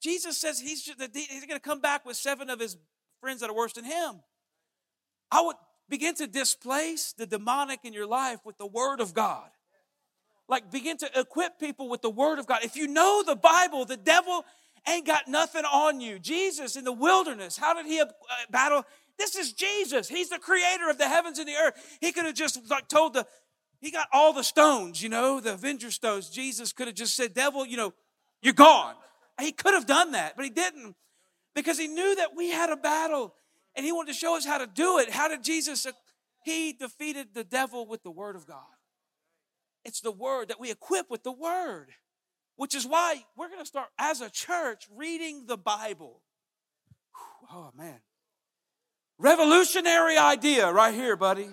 Jesus says he's, just, he's going to come back with seven of his friends that are worse than him. I would begin to displace the demonic in your life with the word of God. Like begin to equip people with the word of God. If you know the Bible, the devil ain't got nothing on you. Jesus in the wilderness, how did he uh, battle? This is Jesus. He's the creator of the heavens and the earth. He could have just like told the, he got all the stones, you know, the Avenger stones. Jesus could have just said, devil, you know, you're gone. He could have done that, but he didn't because he knew that we had a battle and he wanted to show us how to do it. How did Jesus? Uh, he defeated the devil with the word of God. It's the word that we equip with the word, which is why we're going to start as a church reading the Bible. Oh, man. Revolutionary idea right here, buddy.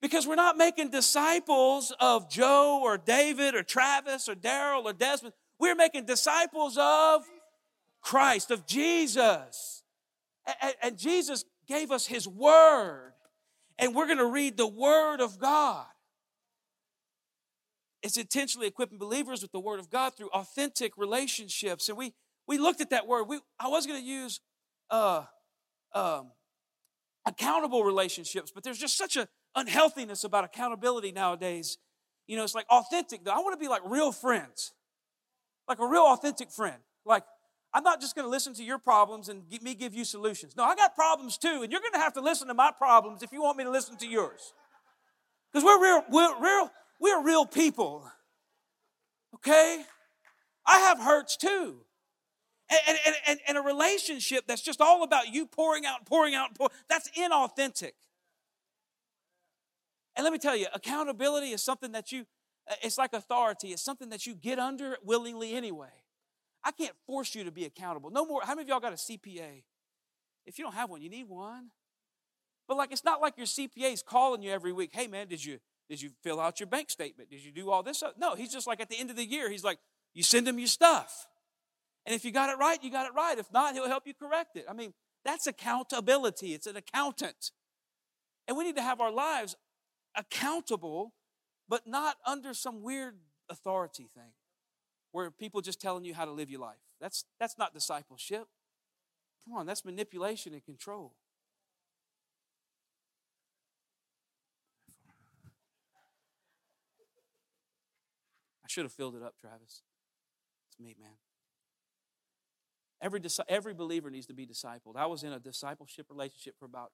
Because we're not making disciples of Joe or David or Travis or Daryl or Desmond. We're making disciples of Christ, of Jesus. And, Jesus gave us his word. And we're going to read the word of God. It's intentionally equipping believers with the word of God through authentic relationships. And we we looked at that word. We, I was going to use uh, um, accountable relationships, but there's just such an unhealthiness about accountability nowadays. You know, it's like authentic. I want to be like real friends, like a real authentic friend. Like, I'm not just going to listen to your problems and me give you solutions. No, I got problems too, and you're going to have to listen to my problems if you want me to listen to yours. Because we're real, we're real, we're real people. Okay? I have hurts too. And, and, and, and a relationship that's just all about you pouring out and pouring out and pouring, that's inauthentic. And let me tell you, accountability is something that you, uh, it's like authority. It's something that you get under willingly anyway. I can't force you to be accountable. No more. How many of y'all got a CPA? If you don't have one, you need one. But like it's not like your CPA is calling you every week. Hey man, did you did you fill out your bank statement? Did you do all this? No, he's just like at the end of the year, he's like, you send him your stuff. And if you got it right, you got it right. If not, he'll help you correct it. I mean, that's accountability. It's an accountant. And we need to have our lives accountable, but not under some weird authority thing where people just telling you how to live your life. That's, that's not discipleship. Come on, that's manipulation and control. I should have filled it up, Travis. It's me, man. Every, every believer needs to be discipled. I was in a discipleship relationship for about,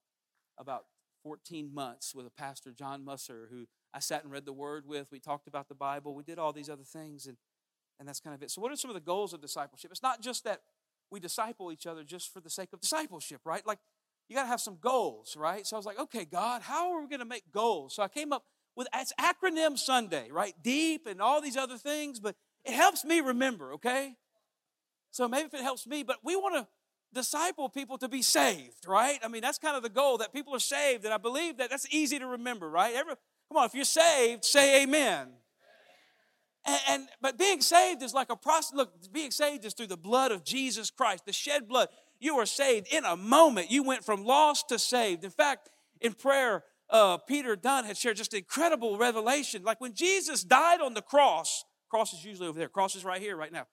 about 14 months with a pastor, John Musser, who I sat and read the word with. We talked about the Bible. We did all these other things, and, and that's kind of it. So, what are some of the goals of discipleship? It's not just that we disciple each other just for the sake of discipleship, right? Like, you got to have some goals, right? So I was like, okay, God, how are we going to make goals? So I came up with it's acronym Sunday, right? Deep and all these other things, but it helps me remember, okay? So maybe if it helps me, but we want to disciple people to be saved, right? I mean, that's kind of the goal that people are saved, and I believe that that's easy to remember, right? Every, come on, if you're saved, say amen. And, and but being saved is like a process. Look, being saved is through the blood of Jesus Christ, the shed blood. You are saved in a moment. You went from lost to saved. In fact, in prayer, uh, Peter Dunn had shared just incredible revelation. Like when Jesus died on the cross, cross is usually over there, cross is right here, right now.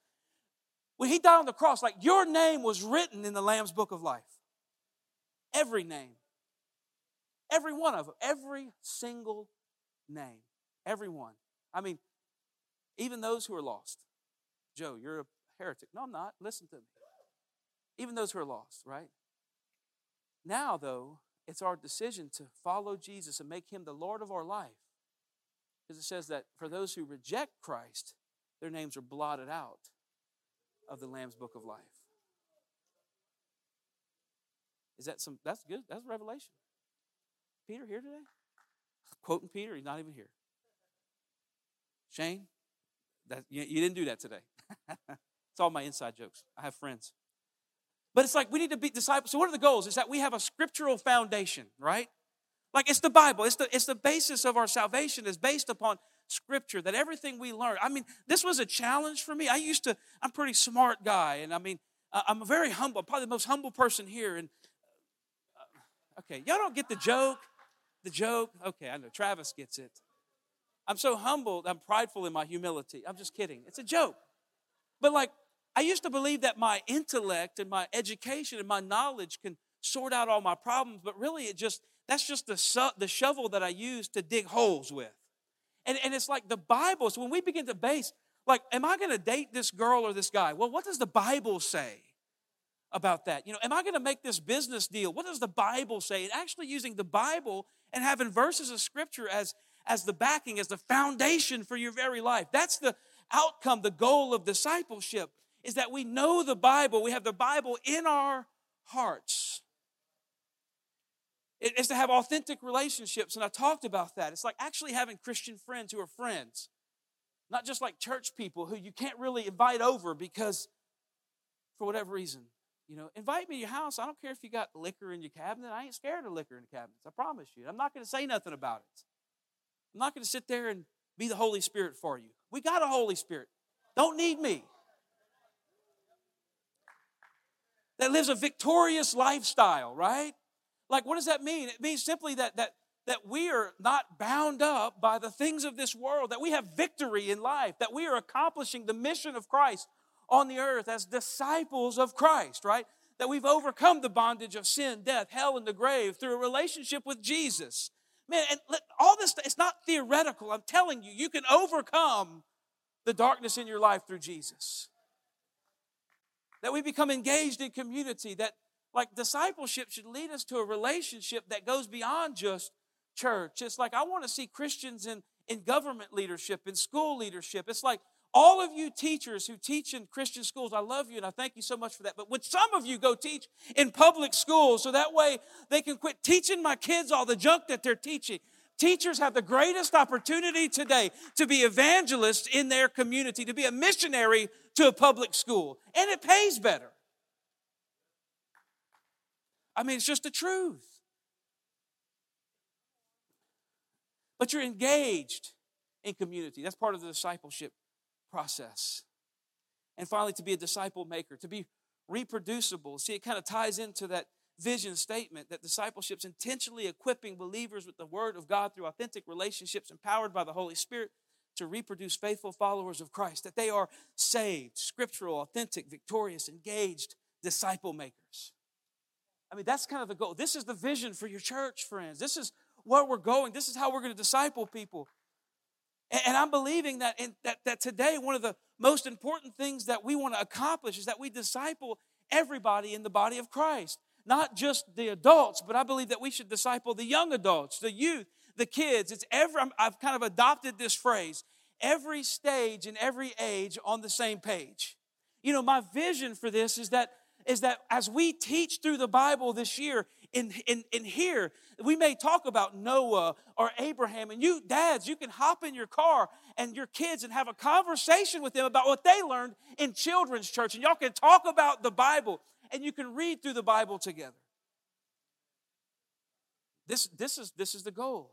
When he died on the cross, like your name was written in the Lamb's book of life. Every name. Every one of them. Every single name. Every one. I mean, even those who are lost. Joe, you're a heretic. No, I'm not. Listen to me. Even those who are lost, right? Now, though, it's our decision to follow Jesus and make him the Lord of our life. Because it says that for those who reject Christ, their names are blotted out of the Lamb's book of life. Is that some that's good? That's revelation. Peter here today? Quoting Peter, he's not even here. Shane, that you, you didn't do that today. it's all my inside jokes. I have friends. But it's like we need to be disciples. So, what are the goals? Is that we have a scriptural foundation, right? Like it's the Bible. It's the, it's the basis of our salvation is based upon scripture, that everything we learn. I mean, this was a challenge for me. I used to, I'm a pretty smart guy, and I mean, I'm a very humble, probably the most humble person here. And uh, okay, y'all don't get the joke. The joke. Okay, I know Travis gets it. I'm so humbled. I'm prideful in my humility. I'm just kidding. It's a joke. But like, I used to believe that my intellect and my education and my knowledge can sort out all my problems, but really it just that's just the, the shovel that I use to dig holes with. And, and it's like the Bible. So when we begin to base, like, am I going to date this girl or this guy? Well, what does the Bible say about that? You know, am I going to make this business deal? What does the Bible say? And actually using the Bible and having verses of Scripture as as the backing, as the foundation for your very life. That's the outcome, the goal of discipleship is that we know the Bible, we have the Bible in our hearts. Is to have authentic relationships, and I talked about that. It's like actually having Christian friends who are friends, not just like church people who you can't really invite over because, for whatever reason, you know, invite me to your house. I don't care if you got liquor in your cabinet. I ain't scared of liquor in the cabinets. I promise you. I'm not going to say nothing about it. I'm not going to sit there and be the Holy Spirit for you. We got a Holy Spirit. Don't need me. that lives a victorious lifestyle, right? Like, what does that mean? It means simply that, that, that we are not bound up by the things of this world, that we have victory in life, that we are accomplishing the mission of Christ on the earth as disciples of Christ, right? That we've overcome the bondage of sin, death, hell, and the grave through a relationship with Jesus. Man, and all this, it's not theoretical. I'm telling you, you can overcome the darkness in your life through Jesus that we become engaged in community, that like discipleship should lead us to a relationship that goes beyond just church. It's like I want to see Christians in, in government leadership, in school leadership. It's like all of you teachers who teach in Christian schools, I love you and I thank you so much for that. But would some of you go teach in public schools so that way they can quit teaching my kids all the junk that they're teaching? Teachers have the greatest opportunity today to be evangelists in their community, to be a missionary to a public school, and it pays better. I mean, it's just the truth. But you're engaged in community. That's part of the discipleship process. And finally, to be a disciple maker, to be reproducible. See, it kind of ties into that vision statement that discipleship's intentionally equipping believers with the word of God through authentic relationships empowered by the Holy Spirit to reproduce faithful followers of Christ, that they are saved, scriptural, authentic, victorious, engaged disciple makers. I mean, that's kind of the goal. This is the vision for your church, friends. This is where we're going. This is how we're going to disciple people. And I'm believing that, in, that, that today, one of the most important things that we want to accomplish is that we disciple everybody in the body of Christ. Not just the adults, but I believe that we should disciple the young adults, the youth, the kids. It's every, I've kind of adopted this phrase every stage and every age on the same page. You know, my vision for this is that is that as we teach through the Bible this year, in, in, in here, we may talk about Noah or Abraham, and you, dads, you can hop in your car and your kids and have a conversation with them about what they learned in children's church, and y'all can talk about the Bible and you can read through the Bible together. This, this, is, this is the goal.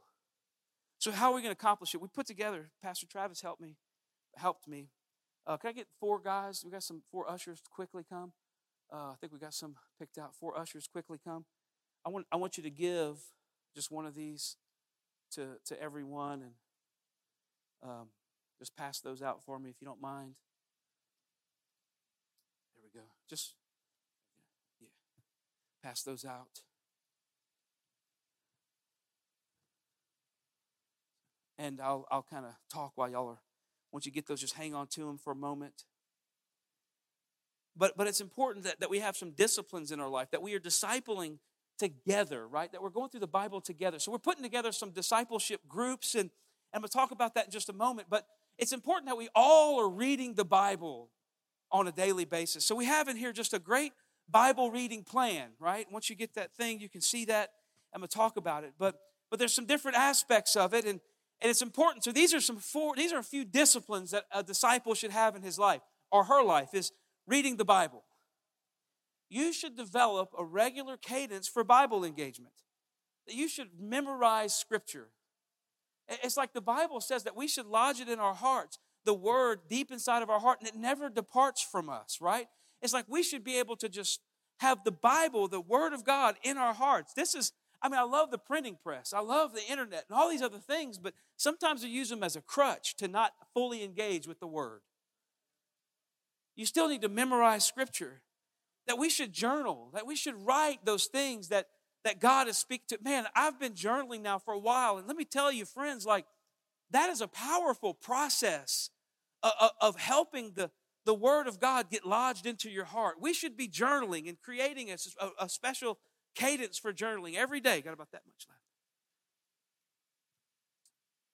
So, how are we going to accomplish it? We put together, Pastor Travis helped me, helped me. Uh, can I get four guys? We got some four ushers to quickly come. Uh, I think we got some picked out. Four ushers quickly come. I want, I want you to give just one of these to, to everyone and um, just pass those out for me if you don't mind. There we go. Just, yeah, pass those out. And I'll, I'll kind of talk while y'all are, once you get those, just hang on to them for a moment. But, but it's important that, that we have some disciplines in our life, that we are discipling together, right? That we're going through the Bible together. So we're putting together some discipleship groups, and, and I'm going to talk about that in just a moment. But it's important that we all are reading the Bible on a daily basis. So we have in here just a great Bible reading plan, right? Once you get that thing, you can see that. I'm going to talk about it. But but there's some different aspects of it, and, and it's important. So these are some four, these are a few disciplines that a disciple should have in his life or her life is reading the Bible you should develop a regular cadence for Bible engagement. That you should memorize Scripture. It's like the Bible says that we should lodge it in our hearts, the Word deep inside of our heart, and it never departs from us, right? It's like we should be able to just have the Bible, the Word of God, in our hearts. This is, I mean, I love the printing press, I love the internet, and all these other things, but sometimes we use them as a crutch to not fully engage with the Word. You still need to memorize Scripture that we should journal, that we should write those things that, that God is speaking to. Man, I've been journaling now for a while, and let me tell you, friends, like that is a powerful process of, of helping the, the Word of God get lodged into your heart. We should be journaling and creating a, a special cadence for journaling every day. Got about that much left.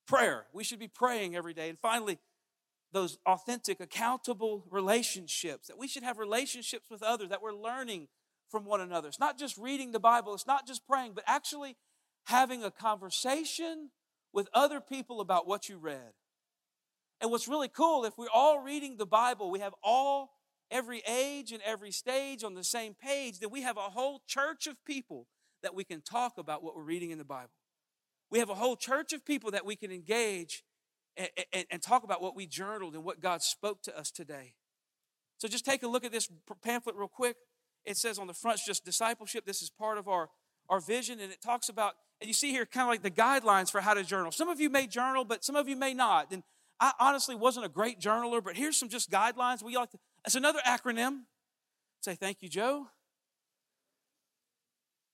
Prayer. We should be praying every day. And finally, those authentic, accountable relationships, that we should have relationships with others, that we're learning from one another. It's not just reading the Bible, it's not just praying, but actually having a conversation with other people about what you read. And what's really cool, if we're all reading the Bible, we have all, every age and every stage on the same page, then we have a whole church of people that we can talk about what we're reading in the Bible. We have a whole church of people that we can engage and, and, talk about what we journaled and what God spoke to us today. So just take a look at this pamphlet real quick. It says on the front, it's just discipleship. This is part of our, our vision, and it talks about, and you see here kind of like the guidelines for how to journal. Some of you may journal, but some of you may not. And I honestly wasn't a great journaler, but here's some just guidelines. We like to, it's another acronym. Say thank you, Joe.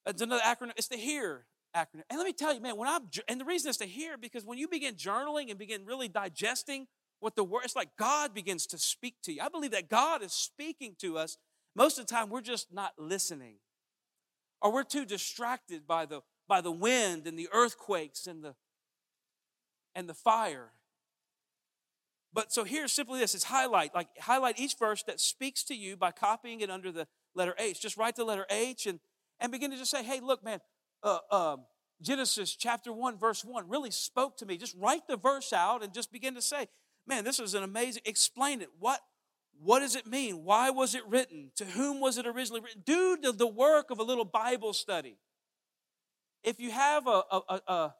It's another acronym. It's the HEAR acronym. And let me tell you, man, when I'm, and the reason is to hear, because when you begin journaling and begin really digesting what the word, it's like God begins to speak to you. I believe that God is speaking to us. Most of the time, we're just not listening. Or we're too distracted by the, by the wind and the earthquakes and the, and the fire. But so here's simply this: it's highlight, like highlight each verse that speaks to you by copying it under the letter H. Just write the letter H and and begin to just say, "Hey, look, man, uh, uh, Genesis chapter one, verse one, really spoke to me." Just write the verse out and just begin to say, "Man, this is an amazing." Explain it. What what does it mean? Why was it written? To whom was it originally written? Do the, the work of a little Bible study. If you have a, a, a,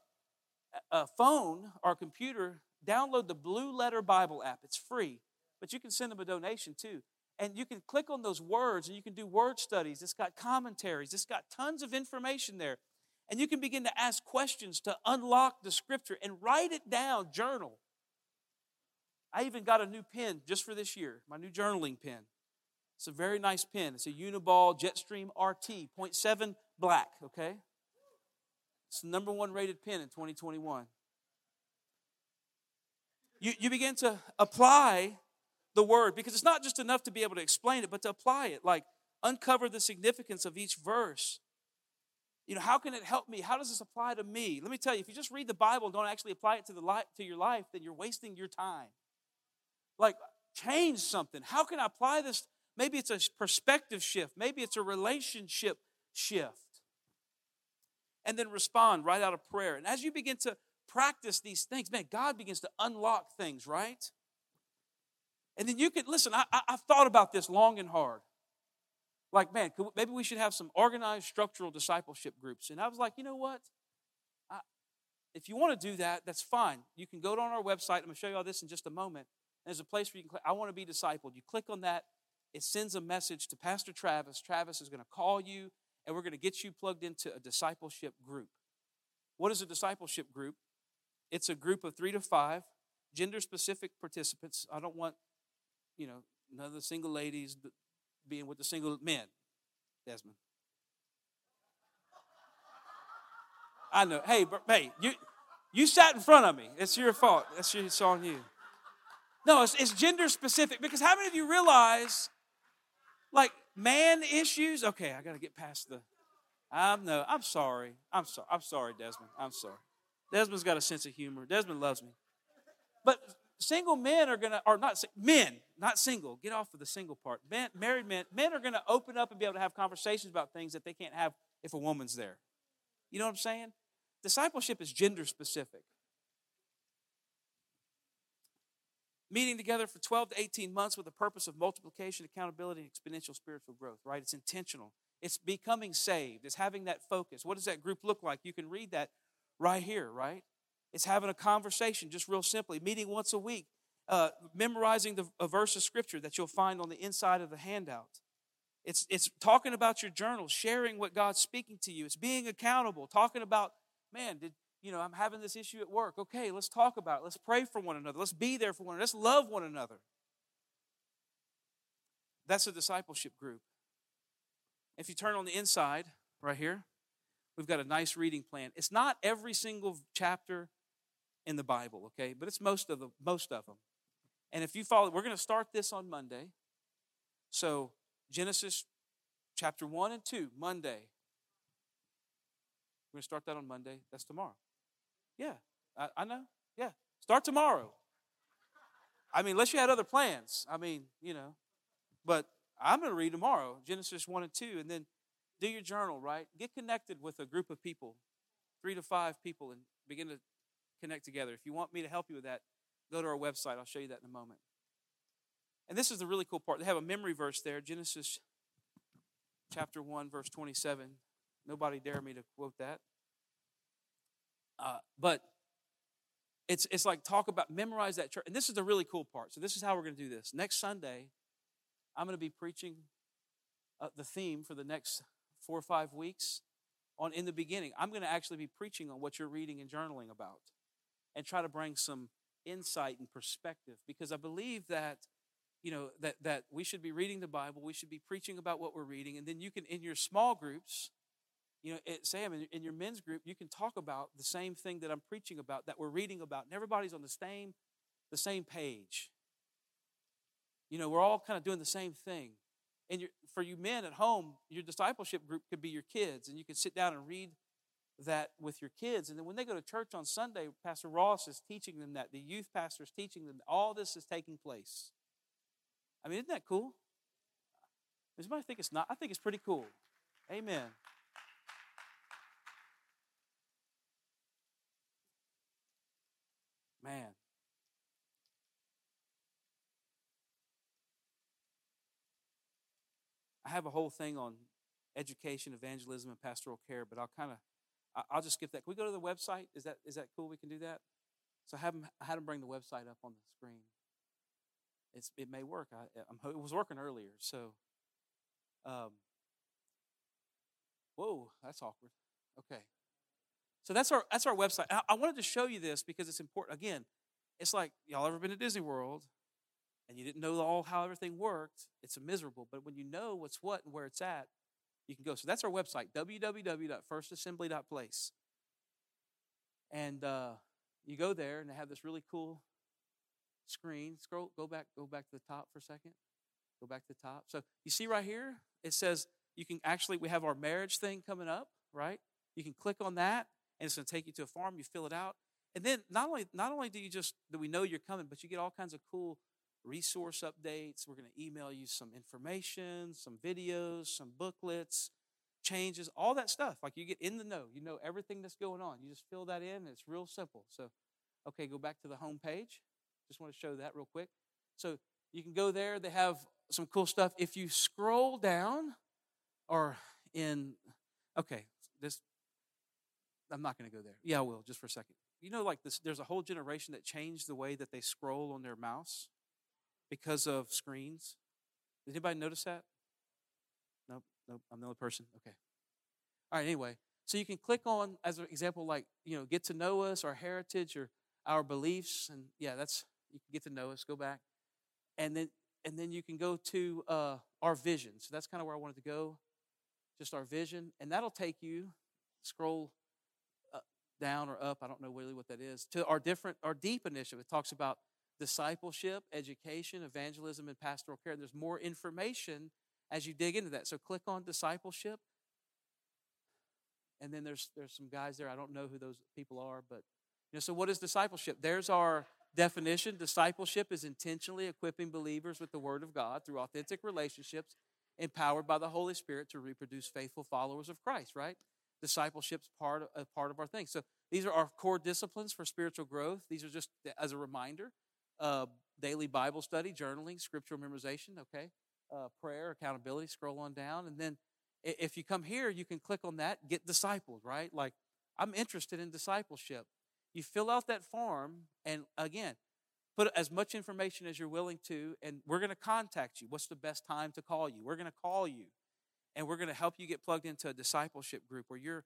a phone or a computer, download the Blue Letter Bible app. It's free, but you can send them a donation too. And you can click on those words and you can do word studies. It's got commentaries, it's got tons of information there. And you can begin to ask questions to unlock the scripture and write it down, journal. I even got a new pen just for this year, my new journaling pen. It's a very nice pen. It's a Uniball Jetstream RT, 0.7 black, okay? It's the number one rated pen in 2021. You, you begin to apply the word because it's not just enough to be able to explain it, but to apply it. Like, uncover the significance of each verse. You know, how can it help me? How does this apply to me? Let me tell you, if you just read the Bible and don't actually apply it to, the li- to your life, then you're wasting your time. Like, change something. How can I apply this? Maybe it's a perspective shift, maybe it's a relationship shift. And then respond right out of prayer. And as you begin to practice these things, man, God begins to unlock things, right? And then you could listen, I, I, have thought about this long and hard. Like, man, could, maybe we should have some organized structural discipleship groups. And I was like, you know what? I, if you want to do that, that's fine. You can go on our website. I'm going to show you all this in just a moment. There's a place where you can click, I want to be discipled. You click on that, it sends a message to Pastor Travis. Travis is going to call you, and we're going to get you plugged into a discipleship group. What is a discipleship group? It's a group of three to five gender specific participants. I don't want, you know, none of the single ladies being with the single men, Desmond. I know. Hey, but, hey, you you sat in front of me. It's your fault. That's your, it's on you. No, it's, it's gender specific because how many of you realize, like, man issues? Okay, I got to get past the. I'm no. I'm sorry. I'm sorry. I'm sorry, Desmond. I'm sorry. Desmond's got a sense of humor. Desmond loves me. But single men are gonna, or not men, not single. Get off of the single part. Men, married men, men are gonna open up and be able to have conversations about things that they can't have if a woman's there. You know what I'm saying? Discipleship is gender specific. meeting together for 12 to 18 months with the purpose of multiplication, accountability, and exponential spiritual growth, right? It's intentional. It's becoming saved. It's having that focus. What does that group look like? You can read that right here, right? It's having a conversation, just real simply, meeting once a week, uh, memorizing the, a verse of scripture that you'll find on the inside of the handout. It's, it's talking about your journal, sharing what God's speaking to you. It's being accountable, talking about, man, did, you know, I'm having this issue at work. Okay, let's talk about it. Let's pray for one another. Let's be there for one another. Let's love one another. That's a discipleship group. If you turn on the inside, right here, we've got a nice reading plan. It's not every single chapter in the Bible, okay, but it's most of the most of them. And if you follow, we're going to start this on Monday. So Genesis chapter 1 and 2, Monday. We're going to start that on Monday. That's tomorrow. Yeah, I, I know. Yeah, start tomorrow. I mean, unless you had other plans. I mean, you know. But I'm going to read tomorrow, Genesis 1 and 2, and then do your journal, right? Get connected with a group of people, three to five people, and begin to connect together. If you want me to help you with that, go to our website. I'll show you that in a moment. And this is the really cool part. They have a memory verse there, Genesis chapter 1, verse 27. Nobody dare me to quote that. Uh, but it's, it's like talk about, memorize that church. And this is the really cool part. So, this is how we're going to do this. Next Sunday, I'm going to be preaching uh, the theme for the next four or five weeks on in the beginning. I'm going to actually be preaching on what you're reading and journaling about and try to bring some insight and perspective because I believe that you know that that we should be reading the Bible, we should be preaching about what we're reading and then you can in your small groups you know, it, Sam, in, in your men's group, you can talk about the same thing that I'm preaching about, that we're reading about, and everybody's on the same, the same page. You know, we're all kind of doing the same thing. And for you men at home, your discipleship group could be your kids, and you can sit down and read that with your kids. And then when they go to church on Sunday, Pastor Ross is teaching them that. The youth pastor is teaching them all this is taking place. I mean, isn't that cool? Does anybody think it's not? I think it's pretty cool. Amen. Man. I have a whole thing on education, evangelism, and pastoral care, but I'll kind of I'll just skip that. Can we go to the website? Is that is that cool? We can do that. So I have them, I had them bring the website up on the screen. It's it may work. I, I'm, it was working earlier. So, um, whoa, that's awkward. Okay. So that's our that's our website. I, I wanted to show you this because it's important. Again, it's like y'all ever been to Disney World, and you didn't know all how everything worked. It's miserable. But when you know what's what and where it's at, you can go. So that's our website, www.firstassembly.place. And uh, you go there, and they have this really cool screen. Scroll, go back, go back to the top for a second. Go back to the top. So you see right here, it says you can actually we have our marriage thing coming up, right? You can click on that, and it's going to take you to a form. You fill it out, and then not only not only do you just do we know you're coming, but you get all kinds of cool resource updates. We're going to email you some information, some videos, some booklets, changes, all that stuff. Like you get in the know, you know everything that's going on. You just fill that in, it's real simple. So, okay, go back to the home page. Just want to show that real quick. So you can go there. They have some cool stuff. If you scroll down, or in, okay, this, I'm not going to go there. Yeah, I will, just for a second. You know, like this, there's a whole generation that changed the way that they scroll on their mouse because of screens. Did anybody notice that? Nope, nope, I'm the only person. Okay. All right, anyway. So you can click on, as an example, like, you know, get to know us, our heritage, or our beliefs. And yeah, that's, you can get to know us, go back. And then, and then you can go to uh, our vision. So that's kind of where I wanted to go, just our vision. And that'll take you, scroll uh, down or up, I don't know really what that is, to our different, our deep initiative. It talks about discipleship, education, evangelism, and pastoral care. There's more information as you dig into that. So click on discipleship. And then there's there's some guys there. I don't know who those people are, but you know, so what is discipleship? There's our definition. Discipleship is intentionally equipping believers with the word of God through authentic relationships empowered by the Holy Spirit to reproduce faithful followers of Christ, right? Discipleship's part of, a part of our thing. So these are our core disciplines for spiritual growth. These are just as a reminder uh, daily Bible study, journaling, scriptural memorization, okay? Uh, prayer, accountability, scroll on down. And then if you come here, you can click on that, get discipled, right? Like, I'm interested in discipleship. You fill out that form, and again, put as much information as you're willing to, and we're going to contact you. What's the best time to call you? We're going to call you, and we're going to help you get plugged into a discipleship group where you're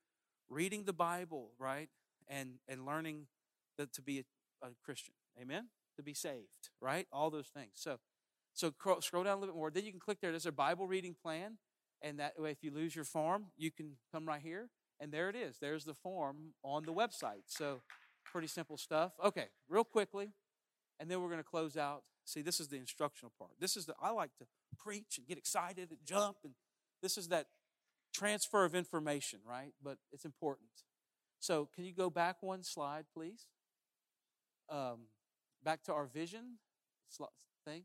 reading the Bible, right? And, and learning to be a, a Christian. Amen? To be saved, right? All those things. So, so scroll down a little bit more. Then you can click there. There's a Bible reading plan, and that way, if you lose your form, you can come right here, and there it is. There's the form on the website. So, pretty simple stuff. Okay, real quickly, and then we're going to close out. See, this is the instructional part. This is the I like to preach and get excited and jump, and this is that transfer of information, right? But it's important. So, can you go back one slide, please? Um, back to our vision thing.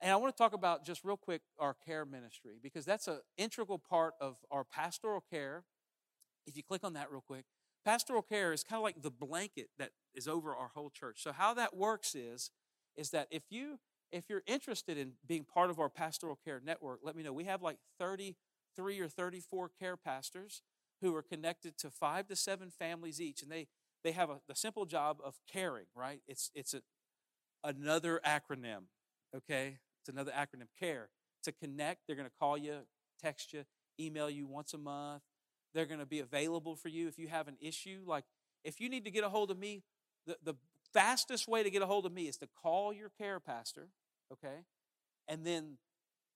And I want to talk about just real quick our care ministry because that's an integral part of our pastoral care. If you click on that real quick, pastoral care is kind of like the blanket that is over our whole church. So how that works is is that if you if you're interested in being part of our pastoral care network, let me know. We have like 33 or 34 care pastors who are connected to 5 to 7 families each and they they have a, the simple job of caring, right? It's, it's a, another acronym, okay? It's another acronym, CARE. To connect, they're going to call you, text you, email you once a month. They're going to be available for you if you have an issue. Like, if you need to get a hold of me, the, the fastest way to get a hold of me is to call your care pastor, okay? And then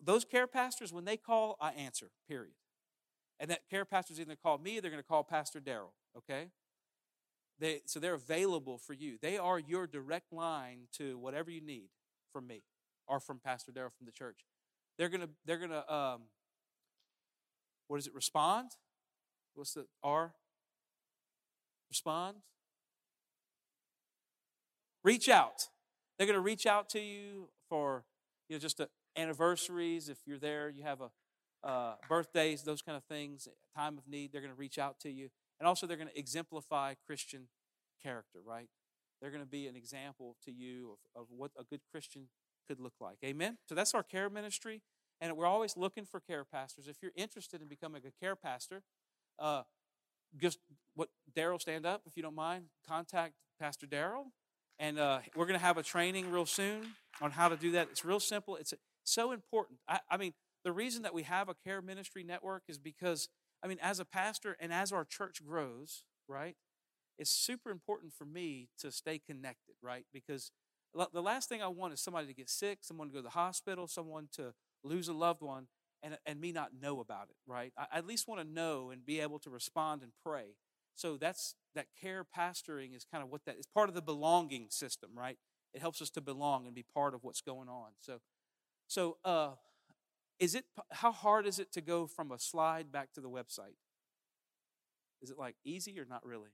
those care pastors, when they call, I answer, period. And that care pastor's either going to call me, they're going to call Pastor Daryl, okay? They, so they're available for you. They are your direct line to whatever you need from me or from Pastor Daryl from the church. They're gonna they're gonna um, what does it respond? What's the R? Respond. Reach out. They're to reach out to you for you know just a, anniversaries. If you're there, you have a uh, birthdays, those kind of things, time of need. They're to reach out to you, and also they're going to exemplify Christian character. Right? They're going to be an example to you of, of what a good Christian could look like. Amen. So that's our care ministry, and we're always looking for care pastors. If you're interested in becoming a care pastor, uh, just what Daryl stand up if you don't mind. Contact Pastor Daryl and uh, we're going to have a training real soon on how to do that. It's real simple. It's so important. I, I mean, the reason that we have a care ministry network is because, I mean, as a pastor and as our church grows, right, it's super important for me to stay connected, right? Because the last thing I want is somebody to get sick, someone to go to the hospital, someone to lose a loved one, and, and me not know about it, right? I at least want to know and be able to respond and pray. So that's that care pastoring is kind of what that is part of the belonging system, right? It helps us to belong and be part of what's going on. So, so uh, is it how hard is it to go from a slide back to the website? Is it like easy or not really?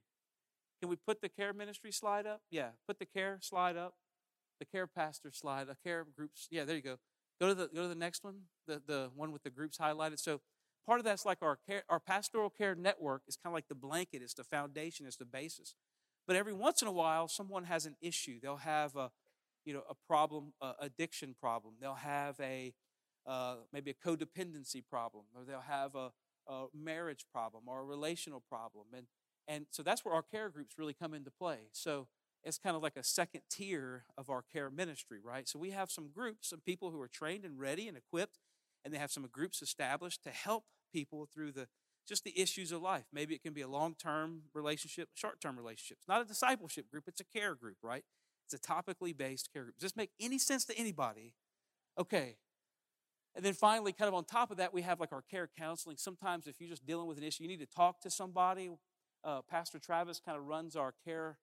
Can we put the care ministry slide up? Yeah, put the care slide up, the care pastor slide, the care groups. Yeah, there you go. Go to the go to the next one, the the one with the groups highlighted. So part of that's like our care, our pastoral care network is kind of like the blanket, it's the foundation, it's the basis. But every once in a while, someone has an issue. They'll have a, you know, a problem, a addiction problem. They'll have a uh, maybe a codependency problem, or they'll have a, a marriage problem or a relational problem, and and so that's where our care groups really come into play. So it's kind of like a second tier of our care ministry, right? So we have some groups some people who are trained and ready and equipped, and they have some groups established to help people through the just the issues of life. Maybe it can be a long-term relationship, short-term relationship. It's not a discipleship group, it's a care group, right? It's a topically based care group. Does this make any sense to anybody? Okay. And then finally, kind of on top of that, we have like our care counseling. Sometimes if you're just dealing with an issue, you need to talk to somebody. Uh, Pastor Travis kind of runs our care,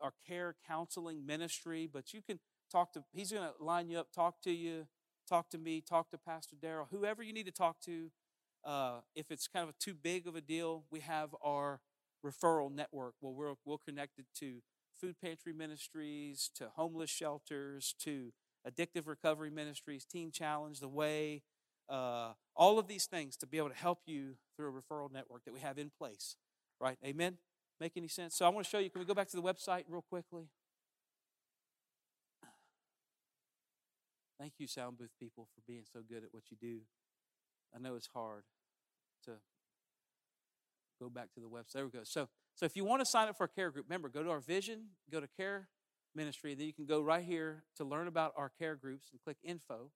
our care counseling ministry, but you can talk to, he's going to line you up, talk to you, talk to me, talk to Pastor Daryl, whoever you need to talk to uh, if it's kind of too big of a deal, we have our referral network where we're, we're connected to food pantry ministries, to homeless shelters, to addictive recovery ministries, Teen Challenge, The Way, uh, all of these things to be able to help you through a referral network that we have in place. Right? Amen? Make any sense? So I want to show you. Can we go back to the website real quickly? Thank you, sound booth people, for being so good at what you do. I know it's hard to go back to the website. There we go. So, so if you want to sign up for a care group, remember, go to our vision, go to care ministry, then you can go right here to learn about our care groups and click info.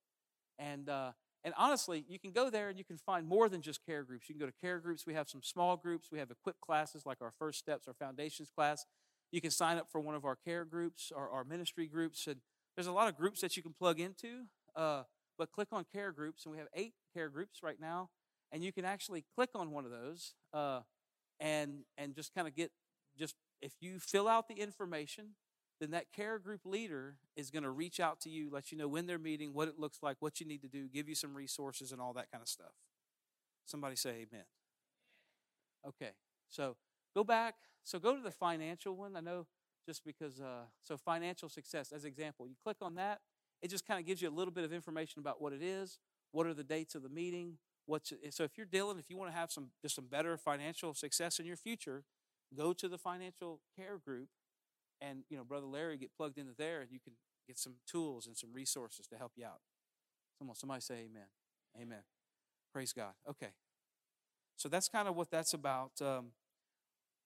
And uh, and honestly, you can go there and you can find more than just care groups. You can go to care groups. We have some small groups. We have equipped classes like our first steps, our foundations class. You can sign up for one of our care groups or our ministry groups. And there's a lot of groups that you can plug into. Uh, but click on care groups, and we have eight care groups right now and you can actually click on one of those uh, and and just kind of get just if you fill out the information then that care group leader is going to reach out to you let you know when they're meeting what it looks like what you need to do give you some resources and all that kind of stuff. Somebody say amen. Okay so go back so go to the financial one i know just because uh, so financial success as example you click on that it just kind of gives you a little bit of information about what it is what are the dates of the meeting what's so if you're dealing if you want to have some just some better financial success in your future go to the financial care group and you know brother larry get plugged into there and you can get some tools and some resources to help you out. Someone somebody say amen. Amen. Praise god. Okay. So that's kind of what that's about. Um,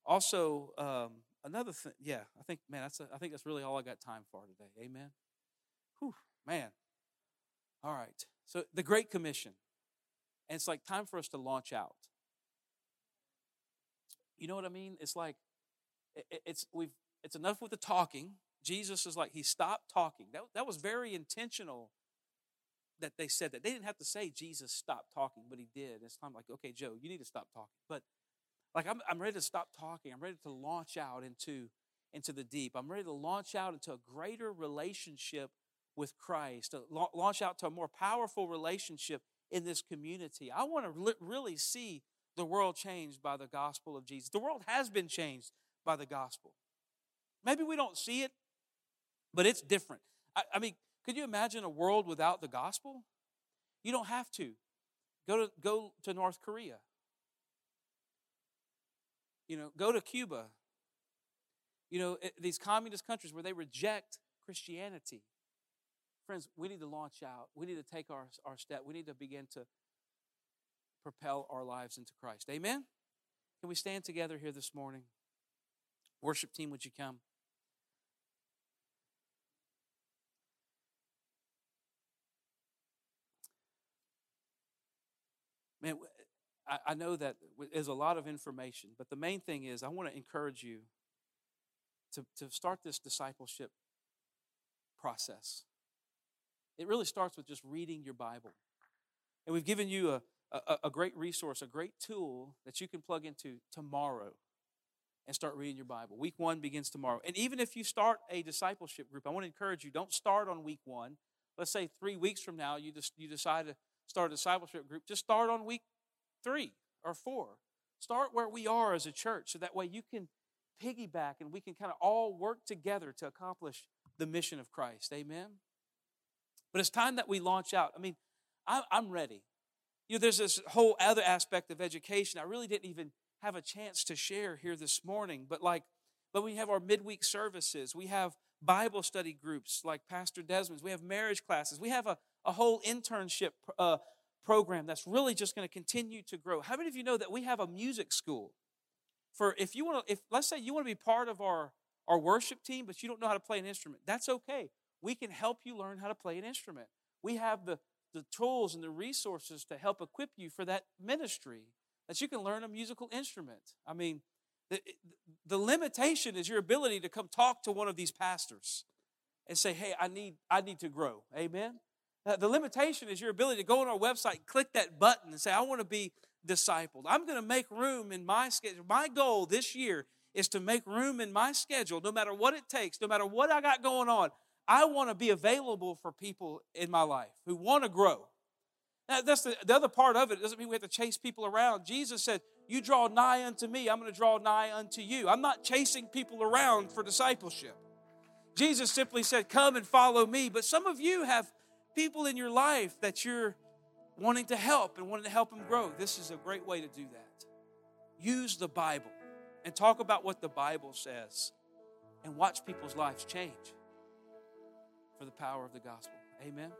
also um, another thing yeah i think man that's a, I think that's really all i got time for today. Amen? Whew, man. All right. So the great commission. And it's like time for us to launch out. You know what I mean? It's like it's we've it's enough with the talking. Jesus is like he stopped talking. That, that was very intentional that they said that. They didn't have to say Jesus stopped talking, but he did. It's time like, okay, Joe, you need to stop talking. But like I'm, I'm ready to stop talking. I'm ready to launch out into into the deep. I'm ready to launch out into a greater relationship with Christ, to launch out to a more powerful relationship in this community. I want to li- really see the world changed by the gospel of Jesus. The world has been changed by the gospel. Maybe we don't see it, but it's different. I, I mean, could you imagine a world without the gospel? You don't have to. Go to, go to North Korea. You know, go to Cuba. You know, eh, these communist countries where they reject Christianity. Friends, we need to launch out. We need to take our, our step. We need to begin to propel our lives into Christ. Amen? Can we stand together here this morning? Worship team, would you come? Man, I, know that there's a lot of information, but the main thing is I want to encourage you to, to start this discipleship process. It really starts with just reading your Bible. And we've given you a, a, a, great resource, a great tool that you can plug into tomorrow and start reading your Bible. Week one begins tomorrow. And even if you start a discipleship group, I want to encourage you don't start on week one. Let's say three weeks from now, you, just, you decide to start a discipleship group. Just start on week three or four. Start where we are as a church so that way you can piggyback and we can kind of all work together to accomplish the mission of Christ. Amen? But it's time that we launch out. I mean, I'm ready. You know, there's this whole other aspect of education I really didn't even have a chance to share here this morning. But like, but we have our midweek services. We have Bible study groups like Pastor Desmond's. We have marriage classes. We have a, a whole internship uh, program that's really just going to continue to grow. How many of you know that we have a music school? For if you want to, if let's say you want to be part of our, our worship team, but you don't know how to play an instrument, that's okay. We can help you learn how to play an instrument. We have the, the tools and the resources to help equip you for that ministry, that you can learn a musical instrument. I mean, the, the limitation is your ability to come talk to one of these pastors and say, hey, I need, I need to grow. Amen? Uh, the limitation is your ability to go on our website, click that button, and say, I want to be discipled. I'm going to make room in my schedule. My goal this year is to make room in my schedule, no matter what it takes, no matter what I got going on. I want to be available for people in my life who want to grow. Now, that's the, the other part of it. It doesn't mean we have to chase people around. Jesus said, You draw nigh unto me, I'm going to draw nigh unto you. I'm not chasing people around for discipleship. Jesus simply said, Come and follow me. But some of you have people in your life that you're wanting to help and wanting to help them grow, this is a great way to do that. Use the Bible and talk about what the Bible says and watch people's lives change for the power of the gospel. Amen.